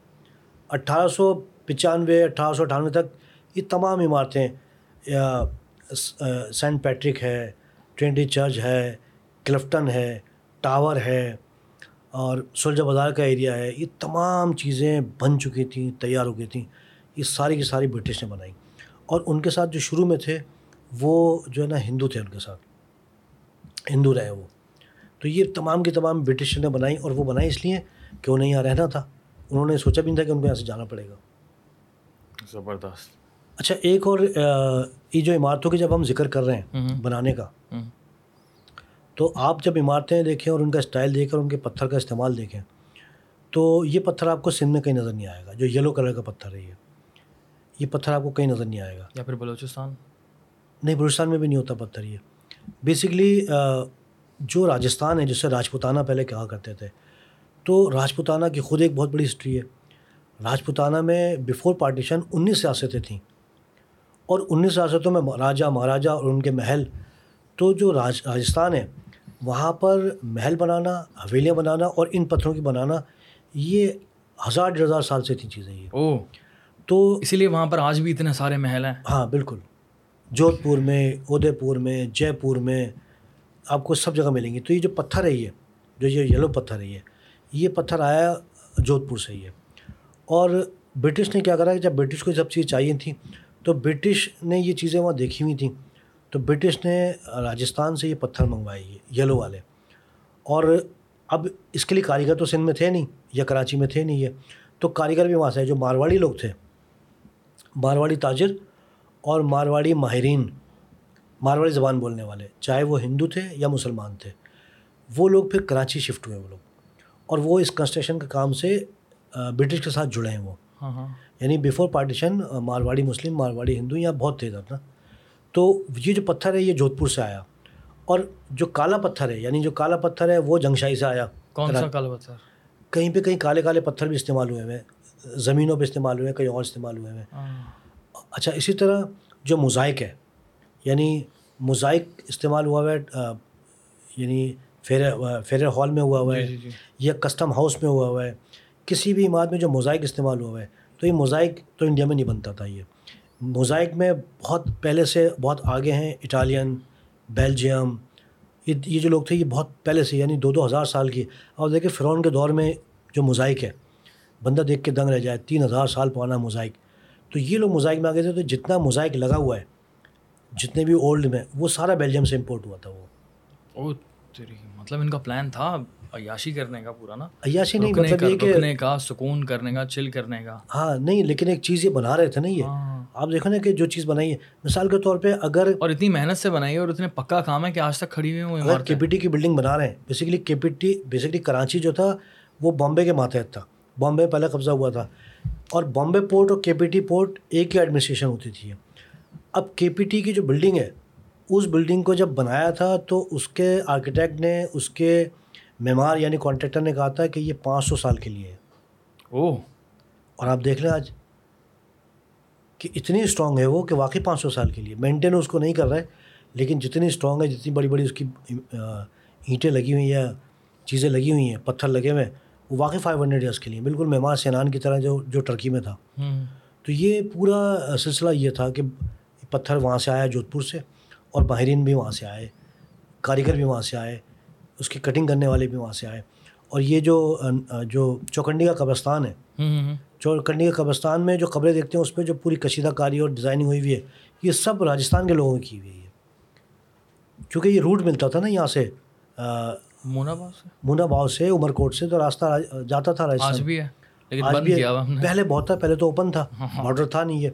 اٹھارہ سو پچانوے اٹھارہ سو اٹھانوے تک یہ تمام عمارتیں سینٹ پیٹرک ہے ٹرینٹی چرچ ہے کلفٹن ہے ٹاور ہے۔ اور سلجھا بازار کا ایریا ہے یہ تمام چیزیں بن چکی تھیں تیار ہو گئی تھیں۔ یہ ساری کی ساری برٹش نے بنائی۔ اور ان کے ساتھ جو شروع میں تھے وہ جو ہے نا ہندو تھے ان کے ساتھ۔ ہندو رہے وہ۔ تو یہ تمام کی تمام برٹش نے بنائی اور وہ بنائی اس لیے کہ انہیں یہاں رہنا تھا۔ انہوں نے سوچا بھی نہیں تھا کہ ان کو یہاں سے جانا پڑے گا۔ زبردست۔ اچھا ایک اور یہ جو عمارتوں کی جب ہم ذکر کر رہے ہیں بنانے کا تو آپ جب عمارتیں دیکھیں اور ان کا اسٹائل دیکھیں اور ان کے پتھر کا استعمال دیکھیں تو یہ پتھر آپ کو سندھ میں کہیں نظر نہیں آئے گا جو یلو کلر کا پتھر ہے یہ۔ یہ پتھر آپ کو کہیں نظر نہیں آئے گا۔ یا پھر بلوچستان؟ نہیں بلوچستان میں بھی نہیں ہوتا پتھر یہ۔ بیسکلی جو راجستھان ہے جس سے راجپوتانہ پہلے کہا کرتے تھے تو راجپوتانہ کی خود ایک بہت بڑی ہسٹری ہے۔ راجپوتانہ میں بفور پارٹیشن انیس ریاستیں تھیں۔ اور انیس ریاستوں میں راجا مہاراجا اور ان کے محل تو جو راج راجستھان ہے وہاں پر محل بنانا حویلیاں بنانا اور ان پتھروں کی بنانا یہ ہزار ڈیڑھ ہزار سال سے تھی چیزیں یہ۔ او تو اسی لیے وہاں پر آج بھی اتنے سارے محل ہیں۔ ہاں بالکل۔ جودھ پور میں ادے پور میں جے پور میں آپ کو سب جگہ ملیں گی۔ تو یہ جو پتھر ہے یہ جو یہ یلو پتھر ہے یہ یہ پتھر آیا جودھ پور سے ہی ہے۔ اور برٹش نے کیا کرا کہ جب برٹش کو سب چیز چاہیے تھیں تو برٹش نے یہ چیزیں وہاں دیکھی ہوئی تھیں۔ تو برٹش نے راجستھان سے یہ پتھر منگوائے یہ یلو والے۔ اور اب اس کے لیے کاریگر تو سندھ میں تھے نہیں یا کراچی میں تھے نہیں یہ۔ تو کاریگر بھی وہاں سے جو مارواڑی لوگ تھے۔ مارواڑی تاجر اور مارواڑی ماہرین مارواڑی زبان بولنے والے چاہے وہ ہندو تھے یا مسلمان تھے۔ وہ لوگ پھر کراچی شفٹ ہوئے وہ لوگ۔ اور وہ اس کنسٹرکشن کے کام سے برٹش کے ساتھ جڑے ہیں وہ۔ ہاں، ہاں۔ یعنی بیفور پارٹیشن مارواڑی مسلم مارواڑی ہندو یہاں بہت تھے۔ ادھر نا تو یہ جو پتھر ہے یہ جودھ پور سے آیا۔ اور جو کالا پتھر ہے یعنی جو کالا پتھر ہے وہ جنگشائی سے آیا۔ کون سا کالا پتھر؟ کہیں پہ کہیں کالے کالے پتھر بھی استعمال ہوئے ہوئے زمینوں پہ استعمال ہوئے ہیں کہیں اور استعمال ہوئے ہوئے ہیں۔ اچھا اسی طرح جو موزائک ہے یعنی موزائک استعمال ہوا ہوا ہے یعنی فیر فیر ہال میں ہوا ہوا ہے جی، جی، جی۔ یا کسٹم ہاؤس میں ہوا ہوا ہے۔ کسی بھی عمارت میں جو موزائک استعمال ہوا ہوا ہے تو یہ موزائک تو انڈیا میں نہیں بنتا تھا یہ۔ موزائک میں بہت پہلے سے بہت آگے ہیں، اٹالین، بیلجیم، یہ جو لوگ تھے، یہ بہت پہلے سے یعنی دو دو ہزار سال کی۔ اور دیکھیں فرعون کے دور میں جو موزائک ہے، بندہ دیکھ کے دنگ رہ جائے، تین ہزار سال پرانا موزائک۔ تو یہ لوگ موزائک میں آ گئے تھے، تو جتنا موزائک لگا ہوا ہے، جتنے بھی اولڈ میں، وہ سارا بیلجیم سے امپورٹ ہوا تھا وہ۔ مطلب ان کا پلان تھا عیاشی کرنے کا پورا نا۔ عیاشی نہیں مطلب یہ کہ رکنے کا سکون کرنے کا چل کرنے کا۔ ہاں نہیں لیکن ایک چیز یہ بنا رہے تھے نا یہ۔ ہاں۔ آپ دیکھو نا کہ جو چیز بنائی ہے مثال کے طور پہ اگر اور اتنی محنت سے بنائی ہے اور اتنے پکا کام ہے کہ آج تک کھڑی ہوئی اگر کے پی ٹی کی بلڈنگ بنا رہے ہیں بیسکلی کے پی ٹی بیسکلی کراچی جو تھا وہ بامبے کے ماتحت تھا۔ بامبے پہلے قبضہ ہوا تھا۔ اور بامبے پورٹ اور کے پی ٹی پورٹ ایک ہی ایڈمنسٹریشن ہوتی تھی۔ اب کے پی ٹی کی جو بلڈنگ ہے اس بلڈنگ کو جب بنایا تھا تو اس کے آرکیٹیکٹ نے اس کے معمار یعنی کانٹریکٹر نے کہا تھا کہ یہ پانچ سو سال کے لیے ہے۔ او اور آپ دیکھ لیں آج کہ اتنی اسٹرانگ ہے وہ کہ واقعی پانچ سو سال کے لیے۔ مینٹین اس کو نہیں کر رہے لیکن جتنی اسٹرانگ ہے جتنی بڑی بڑی اس کی اینٹیں لگی ہوئی ہیں چیزیں لگی ہوئی ہیں پتھر لگے ہوئے ہیں وہ واقعی فائیو ہنڈریڈ ایئرس کے لیے۔ بالکل معمار سینان کی طرح جو جو ٹرکی میں تھا۔ تو یہ پورا سلسلہ یہ تھا کہ پتھر وہاں سے آیا جودھ پور سے اور ماہرین بھی وہاں سے آئے کاریگر بھی وہاں سے آئے۔ اس کی کٹنگ کرنے والے بھی وہاں سے آئے۔ اور یہ جو جو چوکنڈی کا قبرستان ہے چوکنڈی کا قبرستان میں جو قبریں دیکھتے ہیں اس پہ جو پوری کشیدہ کاری اور ڈیزائننگ ہوئی ہوئی ہے یہ سب راجستھان کے لوگوں کی ہوئی ہے۔ کیونکہ یہ روٹ ملتا تھا نا یہاں سے مونا باؤ سے؟ مونا باؤ سے عمر کوٹ سے تو راستہ جاتا تھا بھی ہے لیکن بند کیا نے۔ پہلے بہت تھا پہلے تو اوپن تھا بارڈر تھا نہیں یہ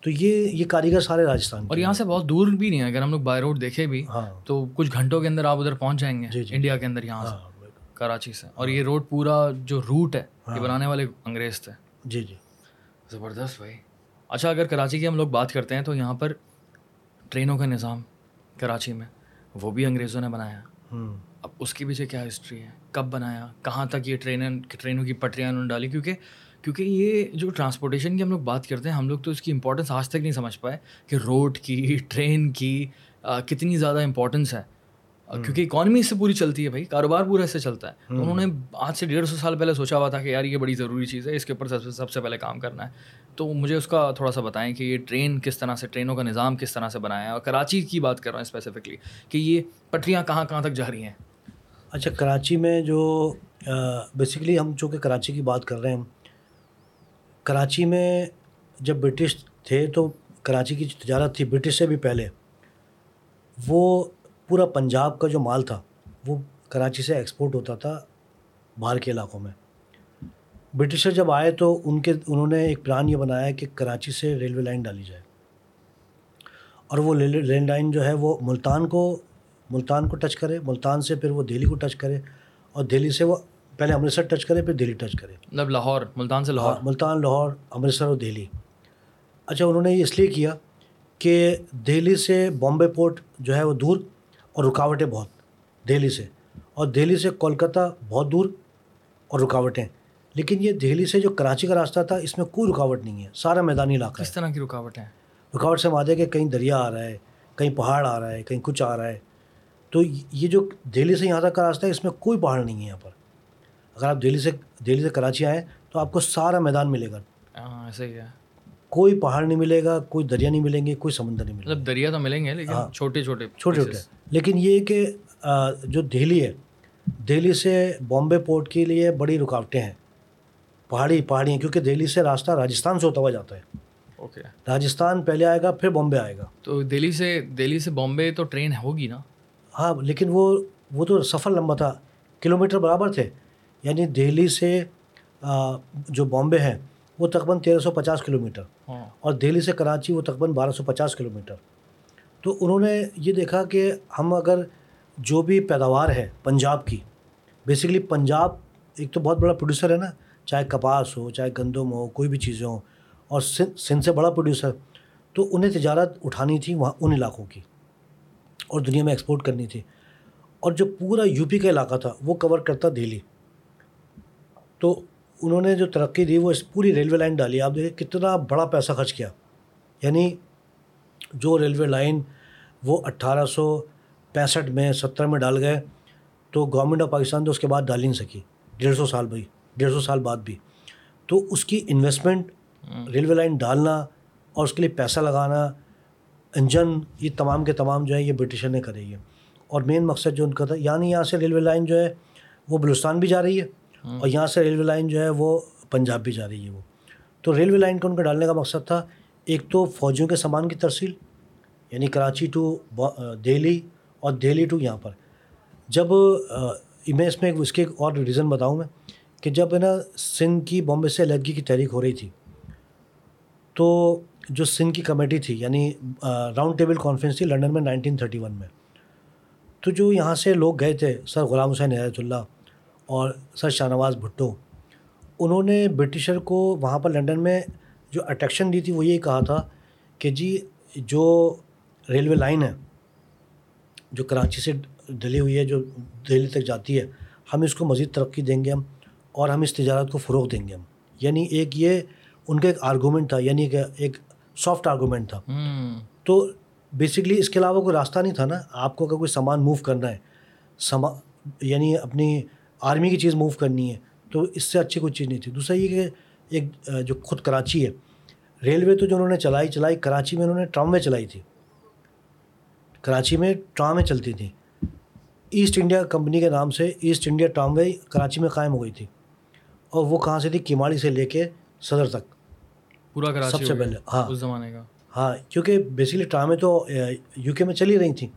تو یہ یہ کاریگر سارے راجستھان اور یہاں سے بہت دور بھی نہیں ہے اگر ہم لوگ بائی روڈ دیکھے بھی ہاں۔ تو کچھ گھنٹوں کے اندر آپ ادھر پہنچ جائیں گے جی، جی۔ انڈیا کے اندر یہاں سے ہاں کراچی سے۔ اور یہ روڈ پورا جو روٹ ہے یہ ہاں۔ بنانے والے انگریز تھے۔ جی جی۔ زبردست بھائی۔ اچھا اگر کراچی کی ہم لوگ بات کرتے ہیں تو یہاں پر ٹرینوں کا نظام کراچی میں وہ بھی انگریزوں نے بنایا۔ اب اس کے پیچھے کیا ہسٹری ہے؟ کب بنایا؟ کہاں تک یہ ٹرینیں ٹرینوں کی پٹریاں انہوں نے ڈالی؟ کیونکہ کیونکہ یہ جو ٹرانسپورٹیشن کی ہم لوگ بات کرتے ہیں ہم لوگ تو اس کی امپورٹنس آج تک نہیں سمجھ پائے کہ روڈ کی ٹرین کی آ، کتنی زیادہ امپورٹنس ہے۔ کیونکہ اکانومی اس سے پوری چلتی ہے بھائی کاروبار پورا اس سے چلتا ہے۔ تو انہوں نے آج سے ڈیڑھ سو سال پہلے سوچا ہوا تھا کہ یار یہ بڑی ضروری چیز ہے اس کے اوپر سب سے سب سے پہلے کام کرنا ہے۔ تو مجھے اس کا تھوڑا سا بتائیں کہ یہ ٹرین کس طرح سے ٹرینوں کا نظام کس طرح سے بنایا ہے؟ اور کراچی کی بات کر رہا ہوں اسپیسیفکلی کہ یہ پٹریاں کہاں کہاں تک جا رہی ہیں؟ اچھا کراچی میں جو بیسیکلی ہم چونکہ کراچی کی بات کر رہے ہیں کراچی میں جب برٹش تھے تو کراچی کی جو تجارت تھی برٹش سے بھی پہلے، وہ پورا پنجاب کا جو مال تھا، وہ کراچی سے ایکسپورٹ ہوتا تھا باہر کے علاقوں میں۔ برٹشر جب آئے تو ان کے، انہوں نے ایک پلان یہ بنایا کہ کراچی سے ریلوے لائن ڈالی جائے۔ اور وہ ریل لائن جو ہے وہ ملتان کو ملتان کو ٹچ کرے، ملتان سے پھر وہ دہلی کو ٹچ کرے۔ اور دہلی سے وہ پہلے امرتسر ٹچ کرے پھر دہلی ٹچ کرے مطلب لاہور ملتان سے لاہور؟ ہاں، ملتان لاہور امرتسر اور دہلی۔ اچھا انہوں نے یہ اس لیے کیا کہ دہلی سے بامبے پورٹ جو ہے وہ دور اور رکاوٹیں بہت دہلی سے۔ اور دہلی سے کولکتہ بہت دور اور رکاوٹیں۔ لیکن یہ دہلی سے جو کراچی کا راستہ تھا اس میں کوئی رکاوٹ نہیں ہے۔ سارا میدانی علاقہ کس ہے طرح کی رکاوٹیں ہیں؟ رکاوٹ سے مادے کہ کہیں دریا آ رہا ہے کہیں پہاڑ آ رہا ہے کہیں کچھ آ رہا ہے۔ تو یہ جو دہلی سے یہاں تک کا راستہ ہے اس میں کوئی پہاڑ نہیں ہے یہاں پر۔ اگر آپ دہلی سے دہلی سے کراچی آئیں تو آپ کو سارا میدان ملے گا۔ ہاں ایسا ہی ہے۔ کوئی پہاڑ نہیں ملے گا کوئی دریا نہیں ملیں گے کوئی سمندر نہیں ملے گا۔ مطلب دریا تو ملیں گے لیکن ہاں۔ چھوٹے چھوٹے چھوٹے چھوٹے۔ لیکن یہ کہ جو دہلی ہے دہلی سے بامبے پورٹ کے لیے بڑی رکاوٹیں ہیں۔ پہاڑی پہاڑی ہیں کیونکہ دہلی سے راستہ راجستھان سے ہوتا ہوا جاتا ہے۔ اوکے۔ راجستھان پہلے آئے گا پھر بامبے آئے گا۔ تو دہلی سے دہلی سے بامبے تو ٹرین ہوگی نا؟ ہاں لیکن وہ وہ تو سفر لمبا تھا کلو میٹر برابر تھے۔ یعنی دہلی سے جو بامبے ہے وہ تقریباً تیرہ سو پچاس کلو میٹر ہاں۔ اور دہلی سے کراچی وہ تقریباً بارہ سو پچاس کلو میٹر تو انہوں نے یہ دیکھا کہ ہم اگر جو بھی پیداوار ہے پنجاب کی بیسیکلی پنجاب ایک تو بہت بڑا پروڈیوسر ہے نا چاہے کپاس ہو چاہے گندم ہو کوئی بھی چیزیں ہوں اور سندھ سندھ سے بڑا پروڈیوسر تو انہیں تجارت اٹھانی تھی وہاں ان علاقوں کی اور دنیا میں ایکسپورٹ کرنی تھی۔ اور جو پورا یو پی کا علاقہ تھا وہ کور کرتا دہلی۔ تو انہوں نے جو ترقی دی وہ اس پوری ریلوے لائن ڈالی۔ آپ دیکھیں کتنا بڑا پیسہ خرچ کیا۔ یعنی جو ریلوے لائن وہ اٹھارہ سو پینسٹھ میں ستر میں ڈال گئے تو گورنمنٹ آف پاکستان تو اس کے بعد ڈال ہی نہیں سکی۔ ڈیڑھ سو سال بھی ڈیڑھ سو سال بعد بھی۔ تو اس کی انویسٹمنٹ ریلوے لائن ڈالنا اور اس کے لیے پیسہ لگانا انجن یہ تمام کے تمام جو ہے یہ برٹشر نے کرے۔ یہ اور مین مقصد جو ان کا تھا یعنی یہاں سے ریلوے لائن جو ہے وہ بلوچستان بھی جا رہی ہے۔ اور یہاں سے ریلوے لائن جو ہے وہ پنجاب بھی جا رہی ہے وہ۔ تو ریلوے لائن کا ان کا ڈالنے کا مقصد تھا۔ ایک تو فوجیوں کے سامان کی ترسیل یعنی کراچی ٹو دہلی اور دہلی ٹو یہاں پر۔ جب میں اس میں ایک اس کے ایک اور ریزن بتاؤں میں کہ جب ہے نا سندھ کی بامبے سے علیحدگی کی تحریک ہو رہی تھی، تو جو سندھ کی کمیٹی تھی یعنی راؤنڈ ٹیبل کانفرنس تھی لنڈن میں نائنٹین تھرٹی ون میں۔ تو جو یہاں سے لوگ گئے تھے، سر غلام حسین حیرت اللہ اور سر شاہ نواز بھٹو۔ انہوں نے برٹشر کو وہاں پر لنڈن میں جو اٹریکشن دی تھی وہ یہ کہا تھا کہ جی جو ریلوے لائن ہے جو کراچی سے ڈلی ہوئی ہے جو دہلی تک جاتی ہے ہم اس کو مزید ترقی دیں گے ہم اور ہم اس تجارت کو فروغ دیں گے ہم۔ یعنی ایک یہ ان کا ایک آرگومنٹ تھا یعنی کہ ایک سافٹ آرگومنٹ تھا۔ تو بیسکلی اس کے علاوہ کوئی راستہ نہیں تھا نا۔ آپ کو اگر کوئی سامان موو کرنا ہے سما یعنی اپنی آرمی کی چیز موو کرنی ہے تو اس سے اچھی کوئی چیز نہیں تھی۔ دوسرا یہ کہ ایک جو خود کراچی ہے ریلوے تو جو انہوں نے چلائی چلائی کراچی میں انہوں نے ٹراموے چلائی تھی۔ کراچی میں ٹرامیں چلتی تھیں ایسٹ انڈیا کمپنی کے نام سے ایسٹ انڈیا ٹراموے کراچی میں قائم ہو گئی تھی۔ اور وہ کہاں سے تھی؟ کیماڑی سے لے کے صدر تک۔ پورا کراچی سب سے پہلے ہاں۔ اس زمانے کا۔ ہاں کیونکہ بیسکلی ٹرامیں تو یو کے میں چلی رہی تھیں۔